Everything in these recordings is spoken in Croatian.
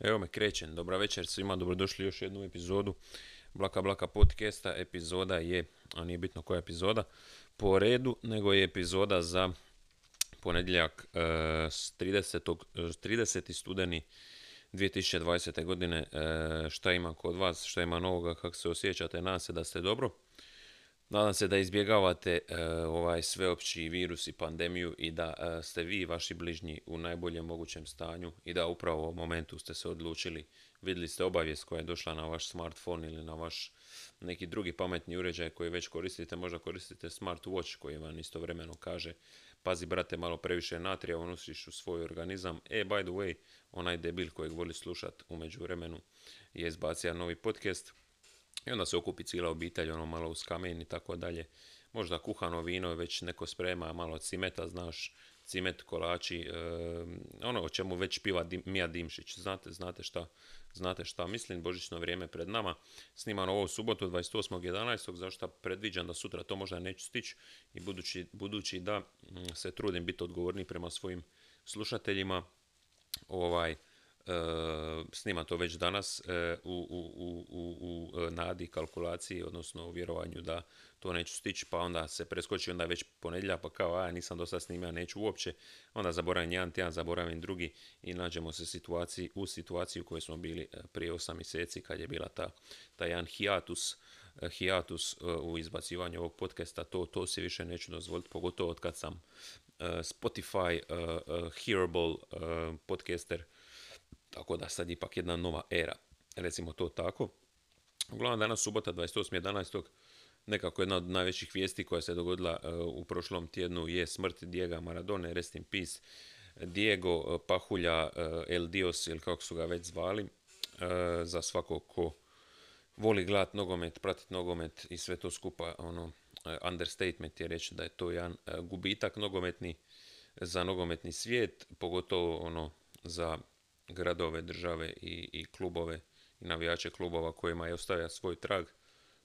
Evo me krećem, dobra večer svima, dobrodošli još jednu epizodu Blaka Blaka podcasta. Epizoda je, a nije bitno koja epizoda, po redu, nego je epizoda za ponedjeljak e, s 30. 30. studeni 2020. godine. E, šta ima kod vas, šta ima novoga, kako se osjećate, nadam se da ste dobro. Nadam se da izbjegavate e, ovaj sveopći virus i pandemiju i da e, ste vi i vaši bližnji u najboljem mogućem stanju i da upravo u ovom momentu ste se odlučili, vidjeli ste obavijest koja je došla na vaš smartphone ili na vaš neki drugi pametni uređaj koji već koristite, možda koristite smart watch koji vam istovremeno kaže pazi brate malo previše natrija unosiš u svoj organizam. E, by the way, onaj debil kojeg voli slušat u međuvremenu je izbacio novi podcast i onda se okupi cijela obitelj, ono malo uz kamen i tako dalje. Možda kuhano vino već neko sprema, malo cimeta, znaš, cimet, kolači, ono o čemu već piva Dim, Mija Dimšić. Znate, znate šta, znate šta mislim, božićno vrijeme pred nama. Snimano ovo subotu 28.11. zašto predviđam da sutra to možda neću stići i budući, budući da mm, se trudim biti odgovorni prema svojim slušateljima, ovaj, snima to već danas e, u, u, u, u e, nadi kalkulaciji, odnosno u vjerovanju da to neću stići, pa onda se preskoči, onda već ponedjelja, pa kao, a nisam do sad snimio, neću uopće, onda zaboravim jedan tjedan, zaboravim drugi i nađemo se situaciji, u situaciji u kojoj smo bili prije 8 mjeseci kad je bila ta, ta jedan hiatus, hiatus u izbacivanju ovog podcasta, to, to se više neću dozvoliti, pogotovo od kad sam Spotify hearable podcaster, tako da sad ipak jedna nova era, recimo to tako. Uglavnom danas subota 28.11. Nekako jedna od najvećih vijesti koja se dogodila e, u prošlom tjednu je smrt Diego Maradone, rest in peace. Diego e, Pahulja e, El Dios ili kako su ga već zvali, za svakog ko voli gledat nogomet, pratit nogomet i sve to skupa, ono, understatement je reći da je to jedan gubitak nogometni za nogometni svijet, pogotovo ono za gradove, države i, i klubove i navijače klubova kojima je ostavlja svoj trag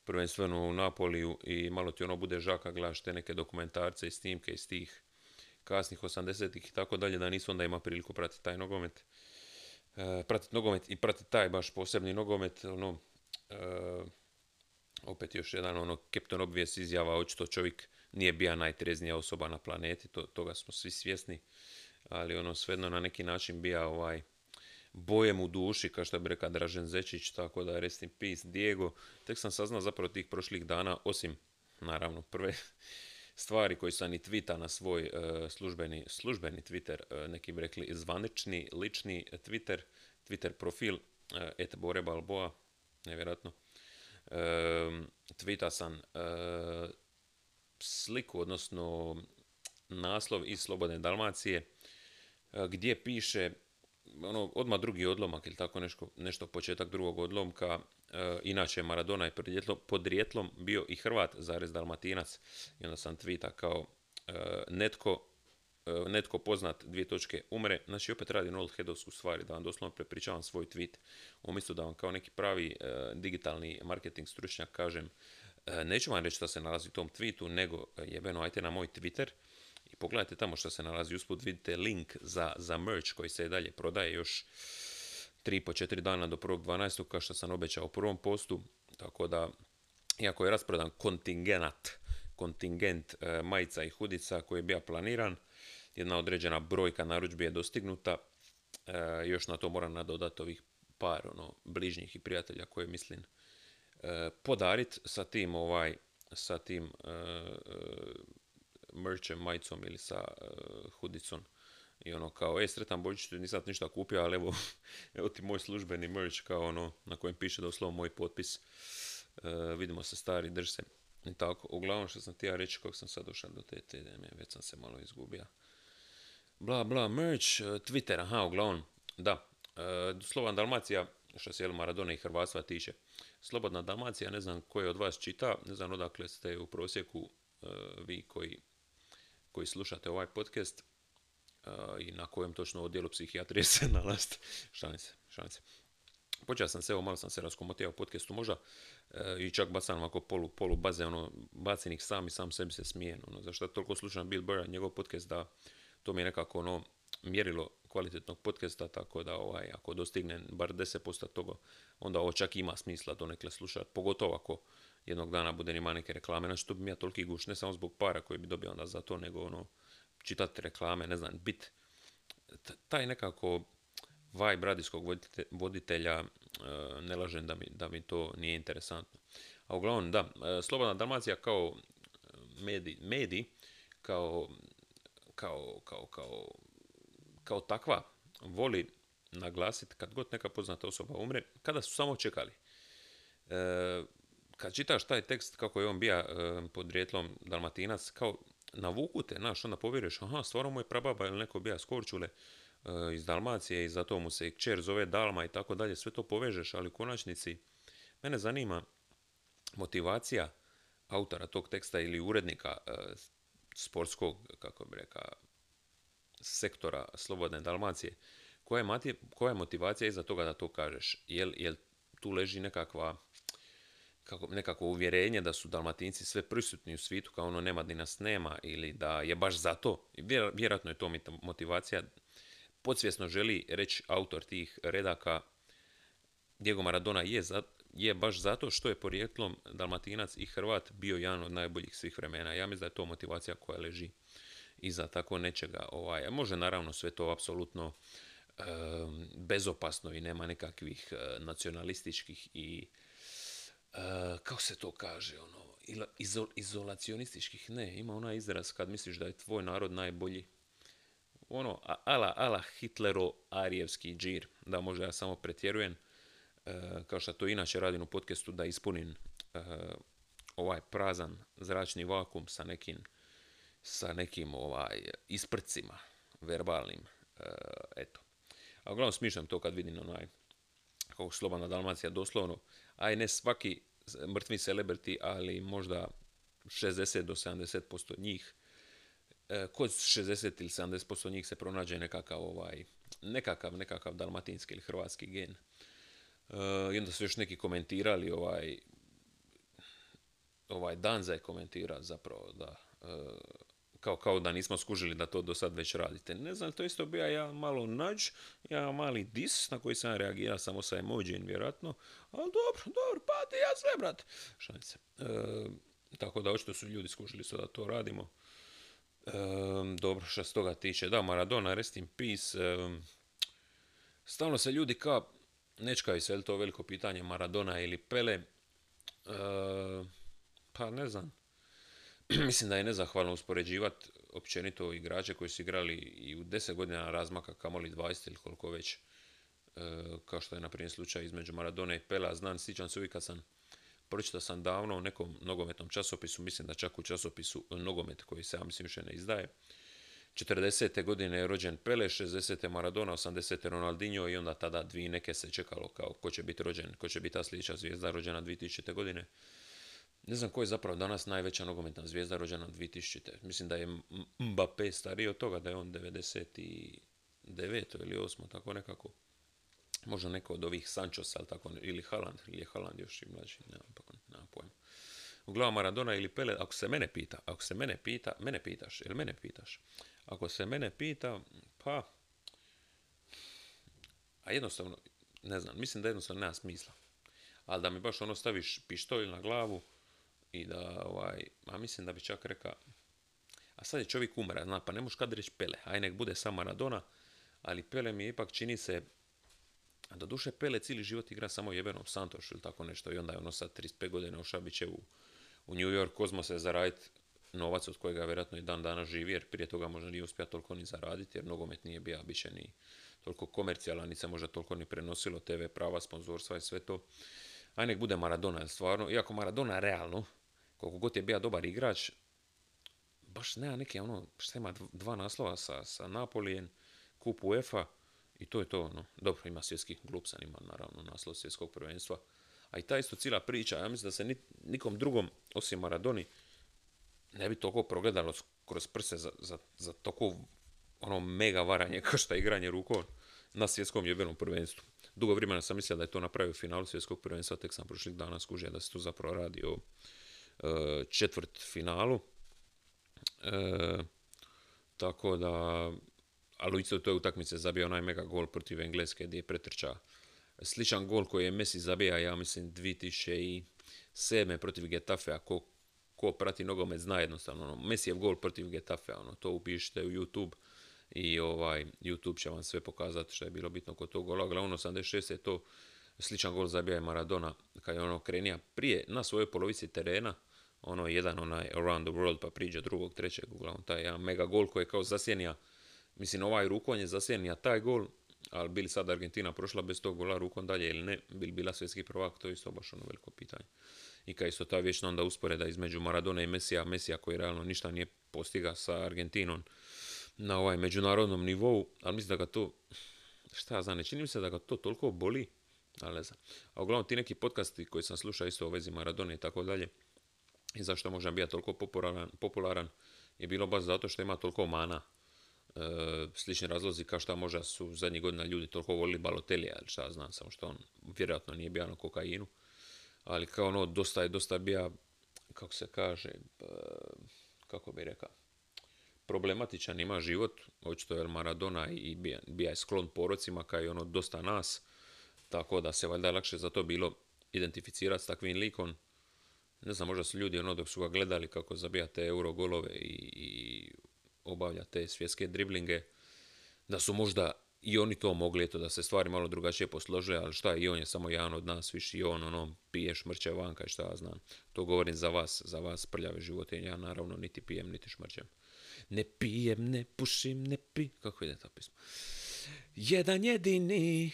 prvenstveno u Napoliju i malo ti ono bude žaka gledaš te neke dokumentarce i snimke iz tih kasnih 80-ih i tako dalje da nisu onda ima priliku pratiti taj nogomet. E, pratiti nogomet i pratiti taj baš posebni nogomet ono e, opet još jedan ono Captain Obvious izjava očito čovjek nije bio najtreznija osoba na planeti to, toga smo svi svjesni ali ono svejedno na neki način bija ovaj bojem u duši, kao što bi rekao Dražen Zečić, tako da rest in peace Diego. Tek sam saznao zapravo tih prošlih dana, osim naravno prve stvari koje sam i tvita na svoj uh, službeni, službeni Twitter, uh, neki bi rekli zvanični, lični Twitter, Twitter profil, uh, et Bore Balboa, nevjerojatno. Uh, tvita sam sliku, odnosno naslov iz Slobodne Dalmacije, gdje piše ono, odmah drugi odlomak ili tako nešto, nešto početak drugog odlomka. E, inače, Maradona je podrijetlom bio i Hrvat, zarez Dalmatinac. I onda sam tvita kao e, netko, e, netko poznat dvije točke umre. Znači, opet radim old headovsku stvari, da vam doslovno prepričavam svoj tweet. Umjesto da vam kao neki pravi digitalni marketing stručnjak kažem, neću vam reći šta se nalazi u tom tweetu, nego jebeno, ajte na moj Twitter, pogledajte tamo što se nalazi usput, vidite link za, za merch koji se i dalje prodaje još 3 po 4 dana do 1.12. kao što sam obećao u prvom postu, tako da iako je rasprodan kontingenat, kontingent e, majica i hudica koji je bio planiran, jedna određena brojka narudžbi je dostignuta, e, još na to moram nadodati ovih par ono, bližnjih i prijatelja koje mislim e, podarit sa tim ovaj sa tim e, merchem, majicom ili sa uh, hudicom. I ono kao, e, sretan Božić, nisam ništa kupio, ali evo, evo ti moj službeni merch kao ono na kojem piše doslovno moj potpis. Uh, vidimo se stari, drž se. I tako, uglavnom što sam ti ja reći kako sam sad došao do te teme, već sam se malo izgubio. Bla, bla, merch, uh, Twitter, aha, uglavnom, da. Uh, Slovan Dalmacija, što se Maradona i Hrvatstva tiče. Slobodna Dalmacija, ne znam koji od vas čita, ne znam odakle ste u prosjeku vi koji koji slušate ovaj podcast uh, i na kojem točno odjelu psihijatrije se nalazite. šalim se. Počeo sam se, evo malo sam se raskomotio u podcastu možda uh, i čak bacam ovako polu, polu baze, ono, bacim ih sam i sam sebi se smijem. Ono, zašto toliko slušam Bill Burr, njegov podcast da to mi je nekako ono, mjerilo kvalitetnog podcasta, tako da ovaj, ako dostigne bar 10% toga, onda ovo čak ima smisla donekle slušati, pogotovo ako jednog dana bude ima neke reklame, znači to bi ja toliki guš, ne samo zbog para koji bi dobio onda za to, nego ono, čitati reklame, ne znam, bit, taj nekako vibe radijskog voditelja, e, ne lažem da mi, da mi to nije interesantno. A uglavnom, da, e, Slobodna Dalmacija kao medij, medij kao, kao, kao, kao, takva voli naglasiti kad god neka poznata osoba umre, kada su samo čekali. E, kad čitaš taj tekst kako je on bija e, pod rijetlom Dalmatinac, kao navuku te, znaš, onda povjeruješ, aha, stvarno mu je prababa ili neko bija skorčule e, iz Dalmacije i zato mu se i kćer zove Dalma i tako dalje, sve to povežeš, ali u konačnici mene zanima motivacija autora tog teksta ili urednika e, sportskog, kako bi rekao, sektora Slobodne Dalmacije, koja je, koja je motivacija iza toga da to kažeš? Jel, jel tu leži nekakva kako, nekako uvjerenje da su dalmatinci sve prisutni u svijetu kao ono nema di nas nema ili da je baš zato, vjerojatno je to motivacija, podsvjesno želi reći autor tih redaka Diego Maradona je, za, je baš zato što je porijeklom Dalmatinac i Hrvat bio jedan od najboljih svih vremena. Ja mislim da je to motivacija koja leži iza tako nečega. Ovaj, može naravno sve to apsolutno bezopasno i nema nekakvih e, nacionalističkih i kako se to kaže ono izolacionističkih ne ima onaj izraz kad misliš da je tvoj narod najbolji ono ala ala Hitlero arijevski džir da možda ja samo pretjerujem E, kao što to inače radim u podcastu, da ispunim e, ovaj prazan zračni vakum sa nekim, sa nekim ovaj, isprcima verbalnim. E, eto. A uglavnom smišljam to kad vidim onaj, kako Slobana Dalmacija doslovno, aj ne svaki mrtvi celebrity, ali možda 60 do 70% njih, kod 60 ili 70% njih se pronađe nekakav ovaj, nekakav, nekakav dalmatinski ili hrvatski gen. Uh, I onda su još neki komentirali ovaj ovaj Danza je komentira zapravo da uh, kao, kao da nismo skužili da to do sad već radite. Ne znam, to isto bio ja malo nudge, ja mali dis na koji sam reagirao samo sa emojijem vjerojatno, ali dobro, dobro, pa ti ja sve, brat. se. Uh, tako da očito su ljudi skužili da to radimo. dobro, što se toga tiče. Da, Maradona, rest in peace. stalno se ljudi kao Nečkaju se, je to veliko pitanje Maradona ili Pele? E, pa ne znam. Mislim da je nezahvalno uspoređivati općenito igrače koji su igrali i u 10 godina razmaka kamoli 20 ili koliko već. E, kao što je na primjer slučaj između Maradona i Pela. Znam, sjećam se uvijek kad sam pročitao sam davno u nekom nogometnom časopisu, mislim da čak u časopisu nogomet koji se ja mislim više ne izdaje, 40. godine je rođen Pele, 60. Maradona, 80. Ronaldinho i onda tada dvije neke se čekalo kao ko će biti rođen, ko će biti ta sljedeća zvijezda rođena 2000. godine. Ne znam ko je zapravo danas najveća nogometna zvijezda rođena 2000. Mislim da je Mbappé stariji od toga, da je on 99. ili 8. tako nekako. Možda neko od ovih Sanchosa, ali tako, ili Haaland, ili je Haaland još i mlađi, nemam pojma. Uglavnom Maradona ili Pele, ako se mene pita, ako se mene pita, mene pitaš, ili mene pitaš, ako se mene pita, pa, a jednostavno, ne znam, mislim da jednostavno nema smisla. Ali da mi baš ono staviš pištolj na glavu i da, ovaj, a mislim da bi čak rekao, a sad je čovjek umre, zna, pa ne možeš kad reći Pele, aj nek bude samo Maradona, ali Pele mi ipak čini se, a do duše Pele cijeli život igra samo jebenom Santošu ili tako nešto i onda je ono sad 35 godina u Šabićevu u New York Kozmose zaraditi novac od kojega vjerojatno i dan danas živi, jer prije toga možda nije uspio toliko ni zaraditi, jer nogomet nije bio biće ni toliko komercijalan, ni se možda toliko ni prenosilo TV prava, sponzorstva i sve to. Aj nek bude Maradona, stvarno, iako Maradona realno, koliko god je bio dobar igrač, baš nema neke ono, šta ima dva naslova sa, sa Napolijem, kup UEFA i to je to ono. Dobro, ima svjetski glupsan, ima naravno naslov svjetskog prvenstva. A i ta isto cijela priča, ja mislim da se nikom drugom, osim Maradoni, ne bi toliko progledalo kroz prse za, za, za toliko ono mega varanje kao što je igranje rukom na svjetskom jebenom prvenstvu. Dugo vremena sam mislio da je to napravio u finalu svjetskog prvenstva, tek sam prošlih dana skužio da se tu zapravo radi o četvrt finalu. E, tako da, ali u istoj toj utakmici zabio onaj mega gol protiv Engleske gdje je pretrča sličan gol koji je Messi zabija, ja mislim, 2007. protiv Getafea, ko, ko prati nogomet zna jednostavno, ono, Messijev gol protiv Getafea, ono, to upišite u YouTube i ovaj, YouTube će vam sve pokazati što je bilo bitno kod tog gola, glavno 86. je to sličan gol zabija je Maradona, kad je ono krenija prije na svojoj polovici terena, ono jedan onaj around the world pa priđe drugog, trećeg, uglavnom taj jedan mega gol koji je kao zasjenija, mislim ovaj rukom je zasjenija taj gol, ali bili sad Argentina prošla bez tog gola rukom dalje ili ne, bili bila svjetski prvak, to je isto baš ono veliko pitanje. I kad isto ta vječna onda usporeda između Maradona i Mesija, Mesija koji realno ništa nije postiga sa Argentinom na ovaj međunarodnom nivou, ali mislim da ga to, šta ja znam, ne čini mi se da ga to toliko boli, ali ne znam. A uglavnom ti neki podcasti koji sam slušao isto o vezi Maradone i tako dalje, i zašto možda biti toliko popularan, popularan je bilo baš zato što ima toliko mana. E, slični razlozi kao što možda su zadnjih godina ljudi toliko volili balotelija ili šta znam, samo što on vjerojatno nije bio na kokainu. Ali kao ono, dosta je, dosta bio, kako se kaže, e, kako bi rekao, problematičan ima život, očito je Maradona i bija, bija je sklon porocima kao i ono dosta nas, tako da se valjda lakše za to bilo identificirati s takvim likom ne znam, možda su ljudi ono dok su ga gledali kako zabija te euro golove i, i obavlja te svjetske driblinge, da su možda i oni to mogli, eto, da se stvari malo drugačije poslože, ali šta, i on je samo jedan od nas, viš i on, ono, pije šmrće vanka i šta ja znam. To govorim za vas, za vas prljave životinje, ja naravno niti pijem, niti šmrćem. Ne pijem, ne pušim, ne pi... Kako ide ta pismo? Jedan jedini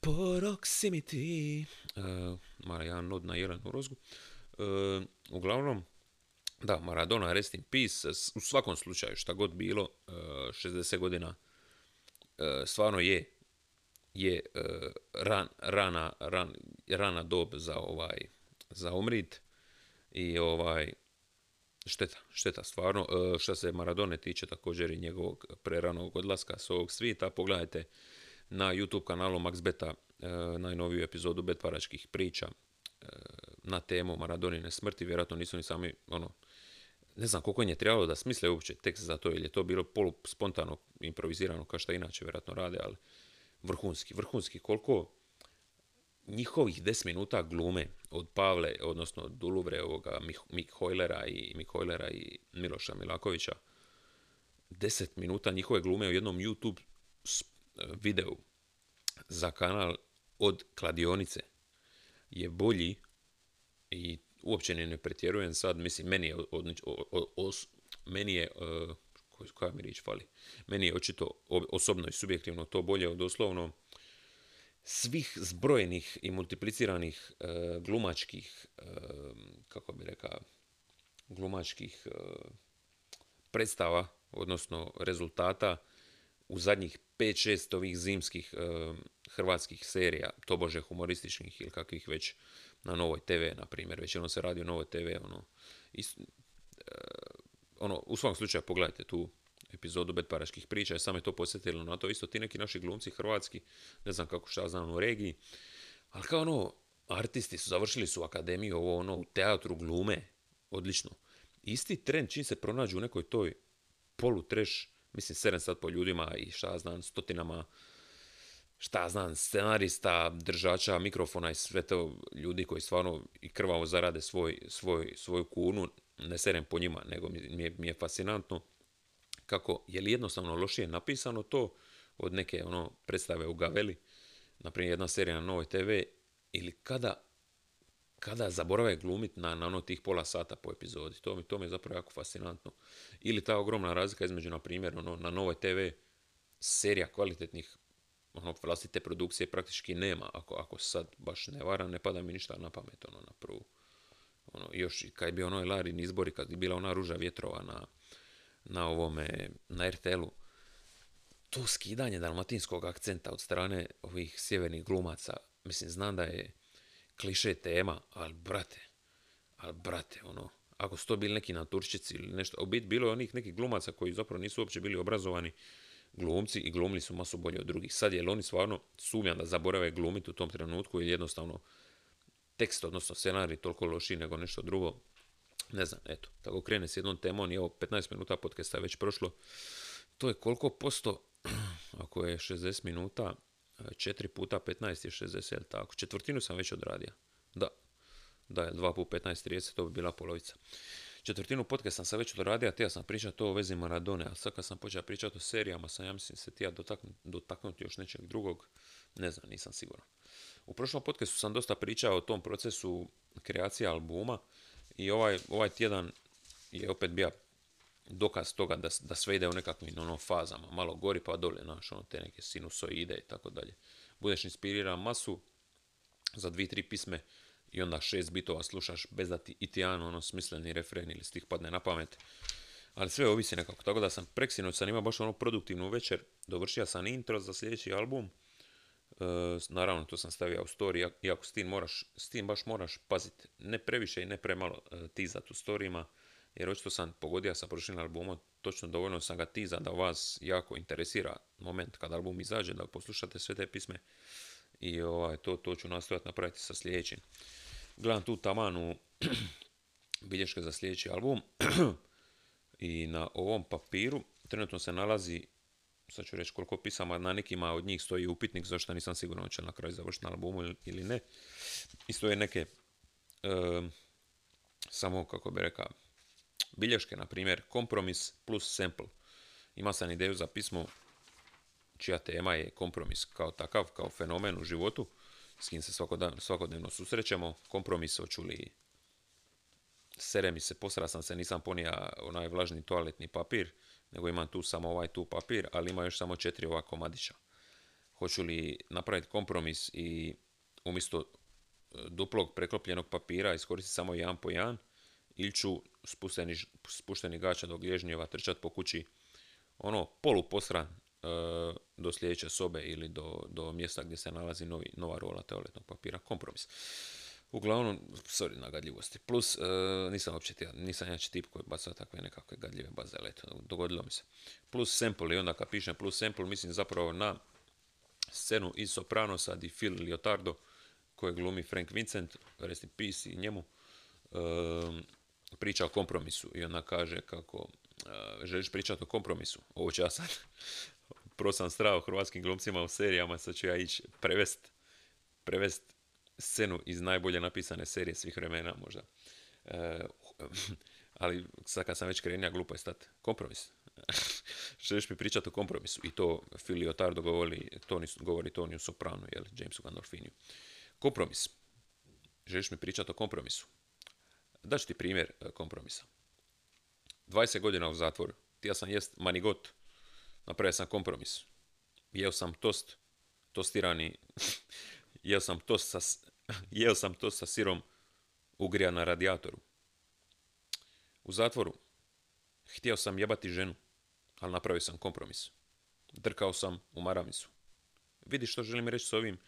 proximity. Uh, Mara, jedan nod na Jelenu rozgu. E, uglavnom, da, Maradona, rest in peace, u svakom slučaju, šta god bilo, 60 e, godina e, stvarno je je ran, rana, ran, rana dob za ovaj za umrit i ovaj šteta, šteta stvarno. Što se Maradone tiče također i njegovog preranog odlaska s ovog svita, pogledajte na YouTube kanalu Max Beta najnoviju epizodu Betvaračkih priča na temu Maradonine smrti, vjerojatno nisu ni sami, ono, ne znam koliko je trebalo da smisle uopće tekst za to, ili je to bilo polu spontano improvizirano, kao što inače vjerojatno rade, ali vrhunski, vrhunski, koliko njihovih 10 minuta glume od Pavle, odnosno od Duluvre, ovoga Mik Hojlera i Mik Hojlera i Miloša Milakovića, 10 minuta njihove glume u jednom YouTube videu za kanal od kladionice je bolji i uopće ne pretjerujem sad, mislim, meni je, meni je uh, koja mi riječ fali, meni je očito osobno i subjektivno to bolje od doslovno svih zbrojenih i multipliciranih uh, glumačkih, uh, kako bi rekao, glumačkih predstava, odnosno rezultata u zadnjih 5-6 ovih zimskih hrvatskih serija, tobože humorističnih ili kakvih već na Novoj TV, na primjer, većinom se radi o Novoj TV, ono, e, ono, u svom slučaju pogledajte tu epizodu Betparaških priča i sam je to posjetilo na to. Isto ti neki naši glumci hrvatski, ne znam kako šta znam u regiji, ali kao ono, artisti su završili su akademiju, ovo ono, u teatru glume, odlično. Isti trend čim se pronađu u nekoj toj polu treš, mislim, seren sad po ljudima i šta znam, stotinama šta znam, scenarista, držača mikrofona i sve to ljudi koji stvarno i krvavo zarade svoj, svoj, svoju kunu, ne serem po njima, nego mi je, mi je fascinantno kako je li jednostavno lošije napisano to od neke ono predstave u Gaveli, naprimjer jedna serija na Novoj TV, ili kada kada zaborave glumit na, na ono tih pola sata po epizodi. To mi, to mi je zapravo jako fascinantno. Ili ta ogromna razlika između, na primjer, ono, na Novoj TV serija kvalitetnih ono, vlastite produkcije praktički nema, ako, ako sad baš ne vara, ne pada mi ništa na pamet, ono, na prvu. Ono, još kad je bio onaj Larin izbori, kad je bila ona ruža vjetrova na, na ovome, na RTL-u, to skidanje dalmatinskog akcenta od strane ovih sjevernih glumaca, mislim, znam da je kliše tema, ali brate, ali brate, ono, ako su to bili neki naturčici ili nešto, u biti bilo je onih nekih glumaca koji zapravo nisu uopće bili obrazovani, glumci i glumili su masu bolje od drugih. Sad je oni stvarno sumnjam da zaborave glumiti u tom trenutku ili jednostavno tekst, odnosno scenarij toliko loši nego nešto drugo. Ne znam, eto, tako krene s jednom temom i evo 15 minuta podcasta je već prošlo. To je koliko posto ako je 60 minuta, 4 puta 15 je 60, jel tako? Četvrtinu sam već odradio. Da, da, 2 puta 15, 30, to bi bila polovica. Četvrtinu podcast sam već odradio, a tija sam pričati to o vezi Maradone, a sad kad sam počeo pričati o serijama, sam ja mislim se tija dotaknuti još nečeg drugog, ne znam, nisam siguran. U prošlom podcastu sam dosta pričao o tom procesu kreacije albuma i ovaj, ovaj tjedan je opet bio dokaz toga da, da sve ide u nekakvim ono, fazama, malo gori pa dole, znaš, ono, te neke sinusoide i tako dalje. Budeš inspiriran masu za dvi, tri pisme i onda šest bitova slušaš bez da ti iti jedan ono smisleni refren ili stih padne na pamet. Ali sve ovisi nekako, tako da sam preksinoć sam imao baš ono produktivnu večer, dovršio sam intro za sljedeći album, e, naravno to sam stavio u story, iako s moraš, s tim baš moraš paziti, ne previše i ne premalo e, tizat u storijima, jer očito sam pogodio sa prošlim albumom, točno dovoljno sam ga tiza da vas jako interesira moment kad album izađe, da poslušate sve te pisme i ovaj, to, to ću nastojati napraviti sa sljedećim. Gledam tu tamanu bilješke za sljedeći album i na ovom papiru trenutno se nalazi sad ću reći koliko pisama, na nekima od njih stoji upitnik, zašto nisam siguran hoće na kraju završiti na albumu ili ne. I stoje neke, samo kako bi rekao, bilješke, na primjer, kompromis plus sample. Ima sam ideju za pismo čija tema je kompromis kao takav, kao fenomen u životu, s kim se svakodnevno susrećemo. Kompromis, hoću li sere mi se, posra sam se, nisam ponija onaj vlažni toaletni papir, nego imam tu samo ovaj tu papir, ali ima još samo četiri ova komadića. Hoću li napraviti kompromis i umjesto e, duplog preklopljenog papira iskoristiti samo jedan po jedan, ili ću spušteni, spušteni gača do glježnjeva trčati po kući ono polu posran e, do sljedeće sobe ili do, do mjesta gdje se nalazi novi, nova rola toaletnog papira. Kompromis. Uglavnom, sorry na gadljivosti. Plus, e, nisam uopće tija, nisam ja tip koji baca takve nekakve gadljive baze, ali eto, dogodilo mi se. Plus sample i onda kad pišem plus sample, mislim zapravo na scenu iz Sopranosa di Phil Liotardo, koje glumi Frank Vincent, rest in peace i njemu. E, priča o kompromisu i ona kaže kako uh, želiš pričati o kompromisu. Ovo ću ja sad pro sam strao hrvatskim glumcima u serijama, sad ću ja ići prevest, prevest scenu iz najbolje napisane serije svih vremena možda. Uh, ali sad kad sam već krenio, glupo je stati. Kompromis. Želiš mi pričati o kompromisu. I to Phil Otardo govori, Tony, govori Toniju Soprano, jel, Jamesu Gandolfiniju. Kompromis. Želiš mi pričati o kompromisu. Daću ti primjer e, kompromisa. 20 godina u zatvoru. Tija sam jest manigot. Napravio sam kompromis. Jeo sam tost. Tostirani. jeo sam tost sa, jeo sam tost sa sirom ugrija na radijatoru. U zatvoru. Htio sam jebati ženu. Ali napravio sam kompromis. Drkao sam u maramisu. Vidi što želim reći s ovim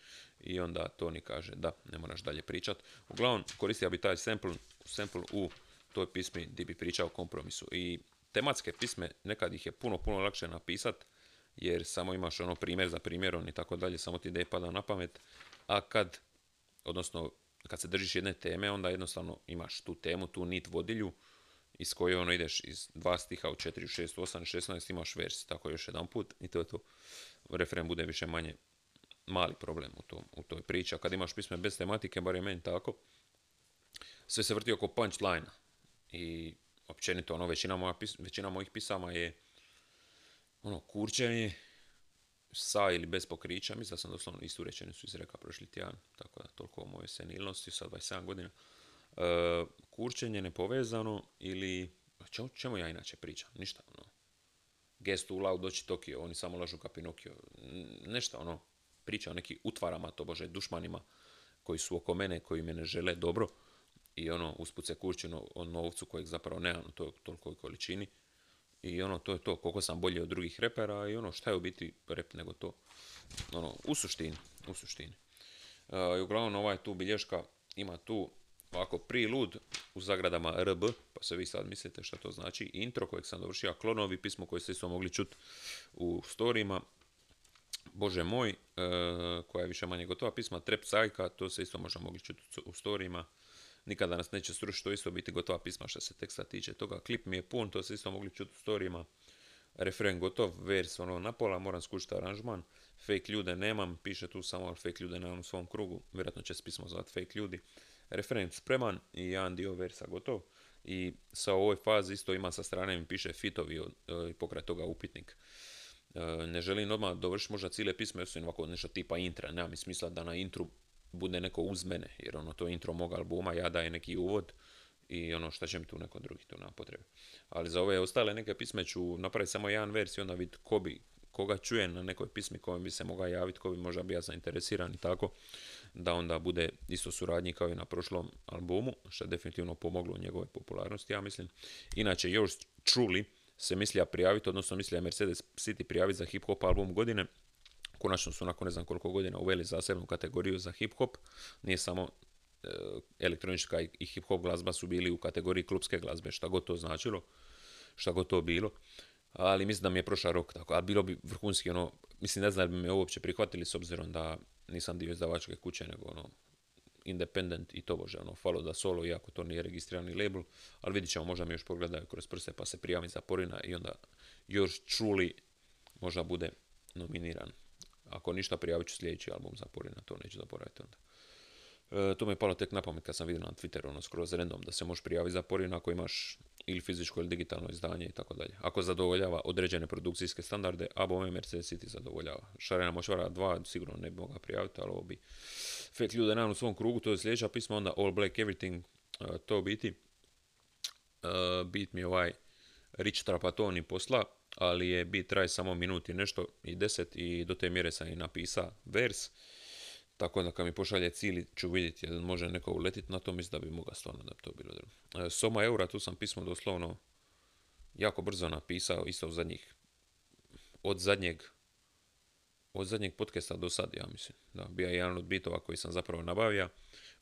i onda Toni kaže da, ne moraš dalje pričat. Uglavnom, koristio bi taj sample, sample u toj pismi gdje bi pričao o kompromisu. I tematske pisme, nekad ih je puno, puno lakše napisat, jer samo imaš ono primjer za primjerom i tako dalje, samo ti ideje pada na pamet. A kad, odnosno, kad se držiš jedne teme, onda jednostavno imaš tu temu, tu nit vodilju, iz koje ono ideš iz dva stiha u 4, 6, 8, 16 imaš vers, tako još jedan put i to je to. Referen bude više manje mali problem u, tom, u toj priči. A kad imaš pisme bez tematike, bar je meni tako, sve se vrti oko punchline I općenito, ono, većina, moja, većina mojih pisama je ono, kurčenje sa ili bez pokrića. Mislim da sam doslovno istu rečenicu izrekao prošli tjedan, tako da toliko o mojoj senilnosti, sa 27 godina. E, kurčenje nepovezano ili... Čemu, čemu ja inače pričam? Ništa, ono. Gestu u lau doći Tokio, oni samo lažu ka Pinokio. Nešto, ono, priča o nekim utvarama, to bože, dušmanima koji su oko mene, koji me ne žele dobro i ono, usput se kurči o novcu kojeg zapravo nemam u to, tolikoj količini. I ono, to je to, koliko sam bolji od drugih repera i ono, šta je u biti rep nego to. Ono, u suštini, u suštini. I uglavnom, ovaj tu bilješka ima tu ovako prilud u zagradama RB, pa se vi sad mislite šta to znači. Intro kojeg sam dovršio, klonovi pismo koje ste isto mogli čuti u storijima. Bože moj, e, koja je više manje gotova pisma, Trep Cajka, to se isto možda mogli čuti u storijima. Nikada nas neće srušiti, to isto biti gotova pisma što se teksta tiče toga. Klip mi je pun, to se isto mogli čuti u storijima. refren gotov, vers ono na pola, moram skušati aranžman, fake ljude nemam, piše tu samo fake ljude nemam u svom krugu, vjerojatno će se pismo zvati fake ljudi, refren spreman i jedan dio versa gotov. I sa ovoj fazi isto ima sa strane mi piše fitovi i pokraj toga upitnik. E, ne želim odmah dovršiti možda cijele pisme, osim ovako nešto tipa intra, nema mi smisla da na intru bude neko uz mene, jer ono to intro mog albuma, ja dajem neki uvod i ono šta će mi tu neko drugi, tu nema potrebe. Ali za ove ostale neke pisme ću napraviti samo jedan vers i onda vidjeti ko bi, koga čuje na nekoj pismi kojem bi se mogao javiti, ko bi možda bio zainteresiran i tako, da onda bude isto suradnji kao i na prošlom albumu, što je definitivno pomoglo u njegove popularnosti, ja mislim. Inače, još čuli se mislija prijaviti, odnosno mislija Mercedes City prijaviti za hip hop album godine, konačno su nakon ne znam koliko godina uveli zasebnu kategoriju za hip hop, nije samo e, elektronička i hip hop glazba su bili u kategoriji klubske glazbe, šta god to značilo, šta god to bilo. Ali mislim da mi je prošao rok tako, a bilo bi vrhunski ono, mislim ne znam da bi me uopće prihvatili s obzirom da nisam dio izdavačke kuće, nego ono, independent i to bože, ono, falo da solo, iako to nije registrirani label, ali vidit ćemo, možda mi još pogledaju kroz prse pa se prijavim za Porina i onda još čuli možda bude nominiran ako ništa, prijavit ću sljedeći album za Porina, to neću zaboraviti onda. E, to mi je palo tek na pamet kad sam vidio na Twitteru, ono, skroz random, da se možeš prijaviti za Porina ako imaš ili fizičko ili digitalno izdanje i tako dalje. Ako zadovoljava određene produkcijske standarde, a bome Mercedes City zadovoljava. Šarena Močvara 2 sigurno ne bi mogla prijaviti, ali ovo bi fake ljude nam u svom krugu, to je sljedeća pisma, onda All Black Everything, e, to biti. Uh, bit mi ovaj Rich Trapatoni posla, ali je bit traje samo minut i nešto i deset i do te mjere sam i napisa vers. Tako da kad mi pošalje cilj ću vidjeti jel može neko uletiti na to, mislim da bi mogao stvarno da bi to bilo dobro. E, Soma Eura, tu sam pismo doslovno jako brzo napisao, isto od zadnjih, od zadnjeg od zadnjeg podcasta do sad, ja mislim. Da, bio je jedan od bitova koji sam zapravo nabavio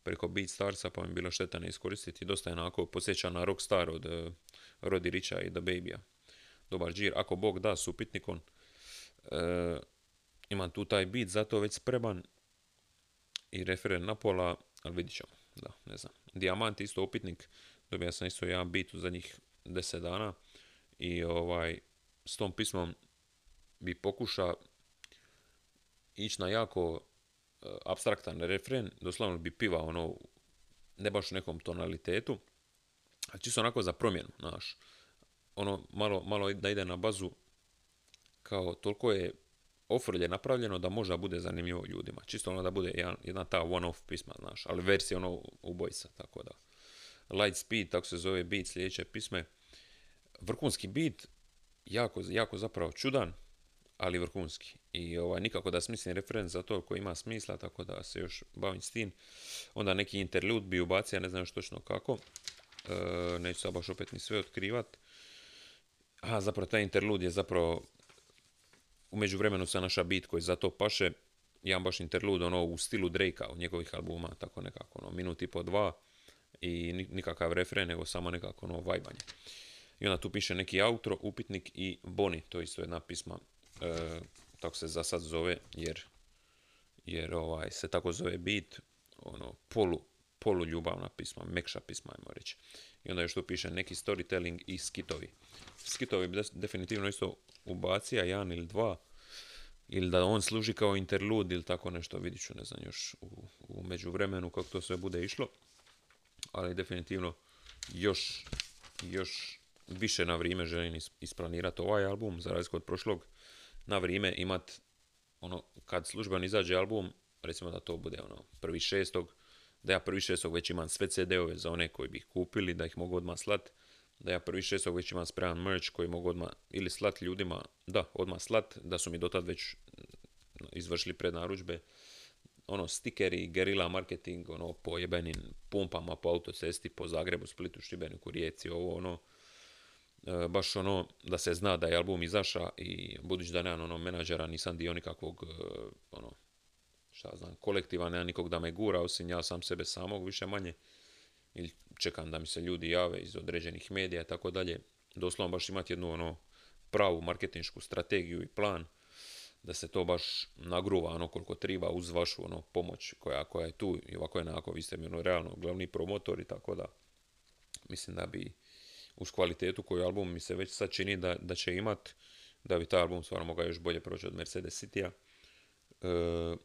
preko Starsa, pa mi bilo šteta ne iskoristiti. Dosta je onako posjeća na Rockstar od uh, Rodi Richa i The Babya dobar džir, ako Bog da s upitnikom. E, imam tu taj bit, zato već spreman i referen na pola, ali vidit ćemo, da, ne znam. Diamant isto upitnik, dobija sam isto jedan bit u zadnjih deset dana i ovaj, s tom pismom bi pokuša ići na jako abstraktan refren, doslovno bi piva ono, ne baš u nekom tonalitetu, ali čisto onako za promjenu, znaš ono malo, malo da ide na bazu kao toliko je ofrlje napravljeno da možda bude zanimljivo ljudima. Čisto ono da bude jedan, jedna ta one-off pisma, znaš, ali versija ono ubojca, tako da. Light Speed, tako se zove beat sljedeće pisme. Vrhunski beat, jako, jako zapravo čudan, ali vrhunski. I ovaj, nikako da smislim referenc za to koji ima smisla, tako da se još bavim s tim. Onda neki interlude bi ubacio, ne znam još točno kako. E, neću sad baš opet ni sve otkrivat. A, zapravo taj interlud je zapravo u međuvremenu sa naša bit koji za to paše, jedan baš interlud ono u stilu Drakea od njegovih albuma, tako nekako ono minut i po dva i nikakav refren, nego samo nekako ono vajbanje. I onda tu piše neki outro, upitnik i boni, to je isto jedna pisma, e, tako se za sad zove, jer, jer ovaj, se tako zove bit, ono, polu, polu ljubavna pisma, mekša pisma, ajmo reći. I onda još tu piše neki storytelling i skitovi. Skitovi bi definitivno isto ubacija, jedan ili dva. Ili da on služi kao interlud ili tako nešto, vidit ću, ne znam, još u, u međuvremenu kako to sve bude išlo. Ali definitivno još, još više na vrijeme želim isplanirati ovaj album, za razliku od prošlog, na vrijeme imat, ono, kad službeno izađe album, recimo da to bude ono, prvi šestog, da ja prvi šestog već imam sve CD-ove za one koji bi ih kupili, da ih mogu odmah slat, da ja prvi šestog već imam spreman merch koji mogu odmah ili slat ljudima, da, odmah slat, da su mi dotad već izvršili prednaručbe, ono, stikeri, gerila marketing, ono, po jebenim pumpama po autocesti, po Zagrebu, Splitu, Šibeniku, Rijeci, ovo, ono, baš ono, da se zna da je album izaša i budući da nemam ono menadžera, nisam dio nikakvog, e, ono, šta znam, kolektiva, nema nikog da me gura, osim ja sam sebe samog, više manje, ili čekam da mi se ljudi jave iz određenih medija i tako dalje, doslovno baš imati jednu ono pravu marketinšku strategiju i plan, da se to baš nagruva ono koliko triba uz vašu ono pomoć koja, koja je tu. I ovako je onako, vi ste mi ono realno glavni promotor i tako da mislim da bi uz kvalitetu koju album mi se već sad čini da, da će imat da bi taj album stvarno mogao još bolje proći od Mercedes City-a. E,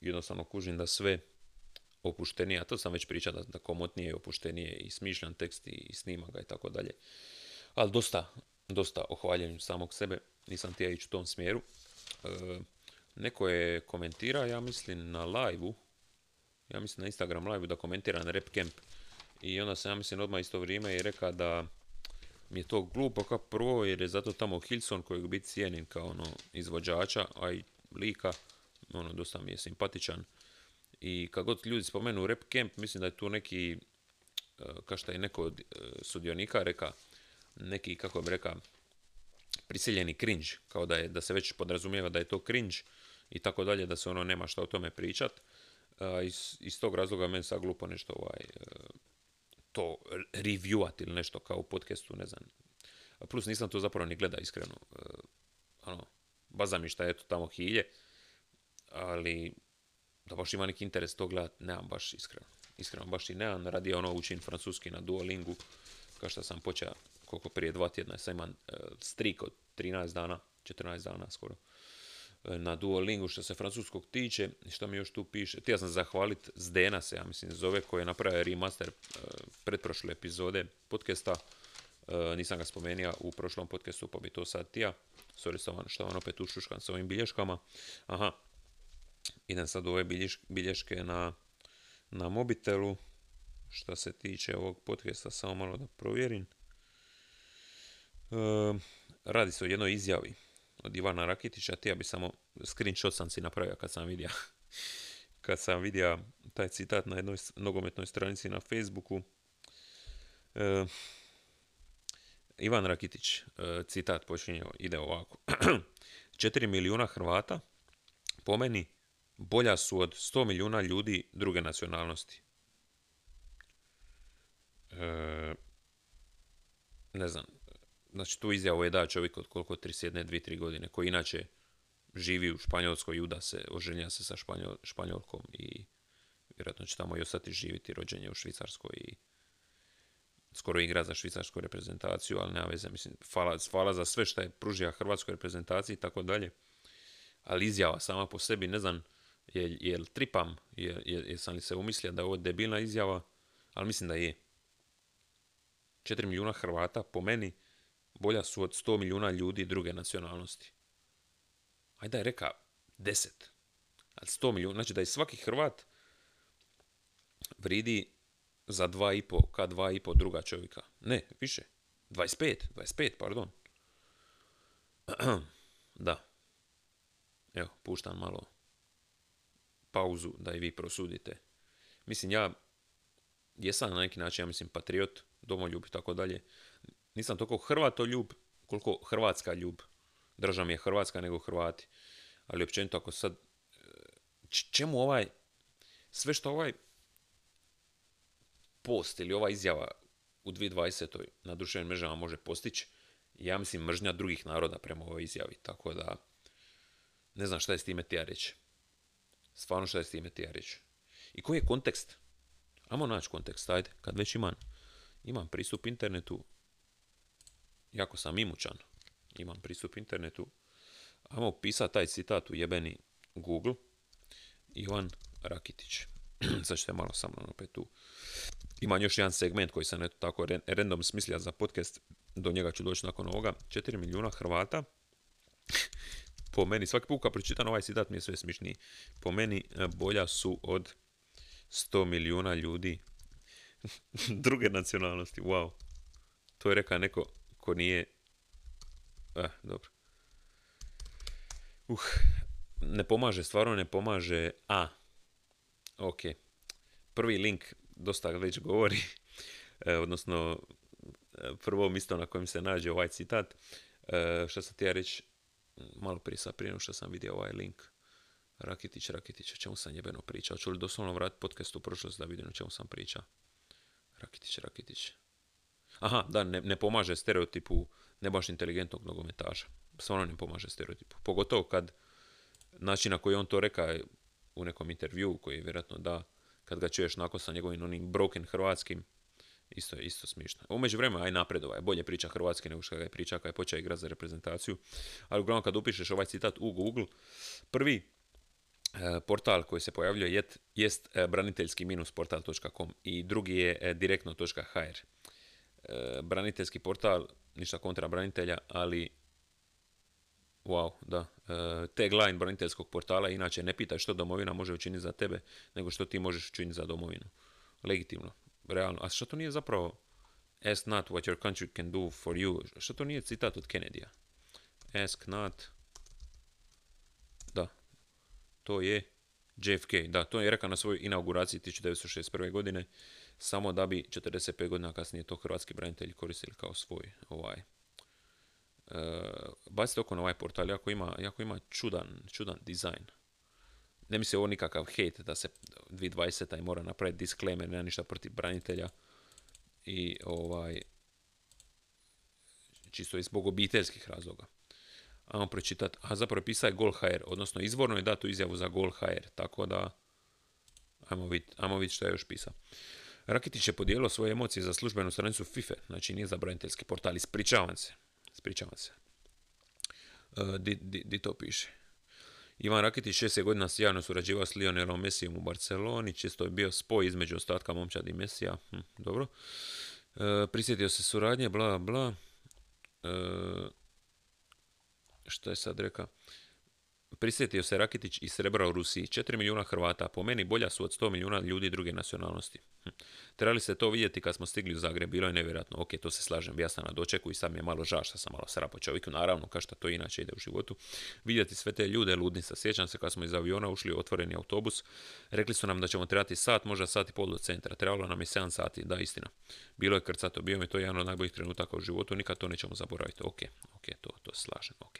jednostavno kužim da sve opuštenije, a to sam već pričao da, da komotnije i opuštenije i smišljan tekst i, snima ga i tako dalje. Ali dosta, dosta ohvaljujem samog sebe, nisam htio ići u tom smjeru. E, neko je komentirao, ja mislim na live ja mislim na Instagram live da komentira na Rap Camp i onda sam ja mislim odmah isto vrijeme i rekao da mi je to glupo kao prvo jer je zato tamo Hilson kojeg biti cijenim kao ono izvođača, a i lika, ono dosta mi je simpatičan. I kad god ljudi spomenu Rap Camp, mislim da je tu neki, e, kao što je neko od e, sudionika reka, neki, kako bi rekao, prisiljeni cringe, kao da, je, da se već podrazumijeva da je to cringe i tako dalje, da se ono nema šta o tome pričat. E, iz, iz tog razloga meni sad glupo nešto ovaj, to reviewat ili nešto kao u podcastu, ne znam. Plus nisam to zapravo ni gleda iskreno. Uh, ono, baza mi šta je to tamo hilje, ali da baš ima neki interes to gledat, nemam baš iskreno. Iskreno baš i nemam, radi ono učin francuski na Duolingu, kao što sam počeo koliko prije dva tjedna, sam imam uh, strik od 13 dana, 14 dana skoro. E, na Duolingu što se francuskog tiče. Što mi još tu piše? Htio sam zahvaliti Zdena se, ja mislim, zove, koji je napravio remaster e, pretprošle epizode podcasta. E, nisam ga spomenuo u prošlom podcastu, pa bi to sad tija. Sorry što vam opet ušuškam s ovim bilješkama. Aha, idem sad ove bilješke na, na mobitelu. Što se tiče ovog podcasta, samo malo da provjerim. radi se o jednoj izjavi od Ivana Rakitića, ti ja bi samo screenshot sam si napravio kad sam vidio kad sam vidio taj citat na jednoj nogometnoj stranici na Facebooku. E, Ivan Rakitić, e, citat počinje, ide ovako. 4 milijuna Hrvata, po meni, bolja su od 100 milijuna ljudi druge nacionalnosti. E, ne znam, znači tu izjavu je da čovjek od koliko 31, 2, 3 godine, koji inače živi u Španjolskoj i uda se, oženja se sa Španjol, Španjolkom i vjerojatno će tamo i ostati živjeti rođenje u Švicarskoj i skoro igra za švicarsku reprezentaciju, ali nema veze, mislim, hvala, hvala za sve što je pružio hrvatskoj reprezentaciji i tako dalje. Ali izjava sama po sebi, ne znam, je, je tripam, je, je, jesam li se umislio da je ovo debilna izjava, ali mislim da je. 4 milijuna Hrvata, po meni, bolja su od 100 milijuna ljudi druge nacionalnosti. Ajde je reka 10. Ali 100 milijuna, znači da je svaki Hrvat vridi za 2,5, ka 2,5 druga čovjeka. Ne, više. 25, 25, pardon. da. Evo, puštam malo pauzu da i vi prosudite. Mislim, ja jesam na neki način, ja mislim, patriot, domoljub i tako dalje nisam toliko Hrvatoljub koliko Hrvatska ljub. Drža mi je Hrvatska nego Hrvati. Ali općenito ako sad, e, čemu ovaj, sve što ovaj post ili ova izjava u 2020. na društvenim mrežama može postići, ja mislim mržnja drugih naroda prema ovoj izjavi. Tako da, ne znam šta je s time tija reći. Stvarno šta je s time tija reći. I koji je kontekst? Amo naći kontekst, ajde, kad već imam, imam pristup internetu, jako sam imućan, imam pristup internetu, ajmo pisati taj citat u jebeni Google, Ivan Rakitić. Sad ćete malo sa mnom opet tu. Imam još jedan segment koji sam eto tako random smislio za podcast, do njega ću doći nakon ovoga. 4 milijuna Hrvata, po meni, svaki put kad pročitam ovaj citat mi je sve smišniji. Po meni e, bolja su od 100 milijuna ljudi druge nacionalnosti. Wow. To je rekao neko ko nije... Eh, dobro. Uh, ne pomaže, stvarno ne pomaže. A, ok. Prvi link dosta već govori, e, odnosno e, prvo mjesto na kojem se nađe ovaj citat. E, što sam ti reći, malo prije sad prije što sam vidio ovaj link. Rakitić, Rakitić, o čemu sam jebeno pričao? Čuli doslovno vrat podcast u prošlost da vidim o čemu sam pričao. Rakitić, Rakitić. Aha, da, ne, ne pomaže stereotipu ne baš inteligentnog nogometaša. Stvarno ne pomaže stereotipu. Pogotovo kad način na koji on to reka u nekom intervju koji je vjerojatno da, kad ga čuješ nakon sa njegovim onim broken hrvatskim, Isto je isto smišno. U međuvremenu aj napredova je bolje priča Hrvatske nego što ga je priča kad je počeo igrati za reprezentaciju. Ali uglavnom kad upišeš ovaj citat u Google, prvi e, portal koji se pojavljuje jest, jest e, braniteljski-portal.com i drugi je e, braniteljski portal, ništa kontra branitelja, ali wow, da. tagline braniteljskog portala inače ne pitaj što domovina može učiniti za tebe, nego što ti možeš učiniti za domovinu. Legitimno realno. A što to nije zapravo ask not what your country can do for you? Što to nije citat od Kennedy-a? Ask not... Da. To je JFK. Da, to je rekao na svojoj inauguraciji 1961. godine. Samo da bi 45 godina kasnije to hrvatski branitelji koristili kao svoj ovaj Uh, bacite oko na ovaj portal, jako ima, jako ima čudan, čudan dizajn ne misli ovo nikakav hate da se 2020. i mora napraviti disclaimer, nema ništa protiv branitelja i ovaj čisto i zbog obiteljskih razloga. Ajmo pročitati, a zapravo pisao je Gol.hr, odnosno izvorno je datu izjavu za Gol.hr, tako da ajmo vidjeti ajmo što je još pisao. Rakitić je podijelio svoje emocije za službenu stranicu FIFA, znači nije za braniteljski portal, ispričavam se, ispričavam se. Uh, di, di, di to piše? Ivan Rakitić šest godina sjajno surađivao s Lionelom Mesijom u Barceloni, čisto je bio spoj između ostatka momčadi i Mesija. Hm, dobro. E, prisjetio se suradnje, bla, bla. E, što je sad rekao? Prisjetio se Rakitić i srebra u Rusiji. 4 milijuna Hrvata, po meni bolja su od 100 milijuna ljudi druge nacionalnosti. Hm. Trebali se to vidjeti kad smo stigli u Zagreb, bilo je nevjerojatno. Ok, to se slažem, ja sam na dočeku i sad mi je malo žao što sam malo srapo čovjek, naravno, kao što to inače ide u životu. Vidjeti sve te ljude, ludnica. Sjećam se kad smo iz aviona ušli u otvoreni autobus, rekli su nam da ćemo trebati sat, možda sat i pol do centra. Trebalo nam je 7 sati, da, istina. Bilo je krcato, bio mi to jedan od najboljih trenutaka u životu, nikad to nećemo zaboraviti. Ok, ok, to, to slažem, ok.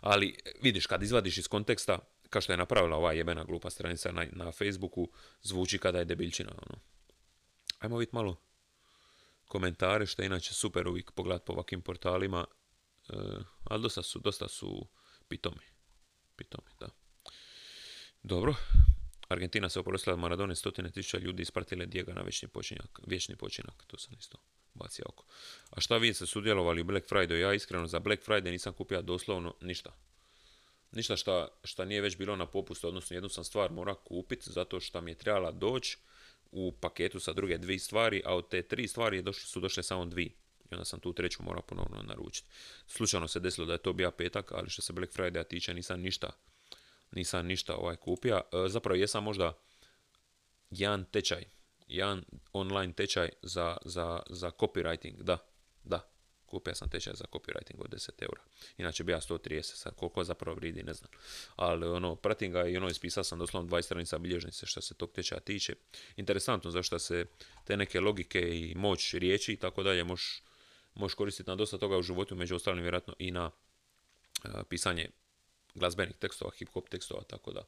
Ali vidiš, kad izvadiš iz konteksta, kao što je napravila ova jebena glupa stranica na, na Facebooku, zvuči kada je debilčina. Ono. Ajmo vidjeti malo komentare, što je inače super uvijek pogled po ovakvim portalima, e, ali dosta su, dosta su pitomi. Pitomi, da. Dobro. Argentina se oprostila od Maradone, stotine tisuća ljudi ispratile Dijega na vječni počinak, vječni počinak, to sam isto bacio oko. A šta vi ste sudjelovali u Black Friday? Ja iskreno za Black Friday nisam kupio doslovno ništa. Ništa šta, šta nije već bilo na popustu, odnosno jednu sam stvar mora kupiti zato što mi je trebala doći u paketu sa druge dvije stvari, a od te tri stvari došli, su došle samo dvije. I onda sam tu treću morao ponovno naručiti. Slučajno se desilo da je to bio petak, ali što se Black Friday tiče nisam ništa nisam ništa ovaj kupio. E, zapravo jesam možda jedan tečaj jedan online tečaj za, za, za copywriting, da, da, kupio sam tečaj za copywriting od 10 eura. Inače bi ja 130, sad koliko zapravo vridi, ne znam. Ali ono, pratim ga i ono, ispisao sam doslovno 20 stranica bilježnice što se tog tečaja tiče. Interesantno zašto se te neke logike i moć riječi i tako dalje možeš možeš koristiti na dosta toga u životu, među ostalim vjerojatno i na uh, pisanje glazbenih tekstova, hip-hop tekstova, tako da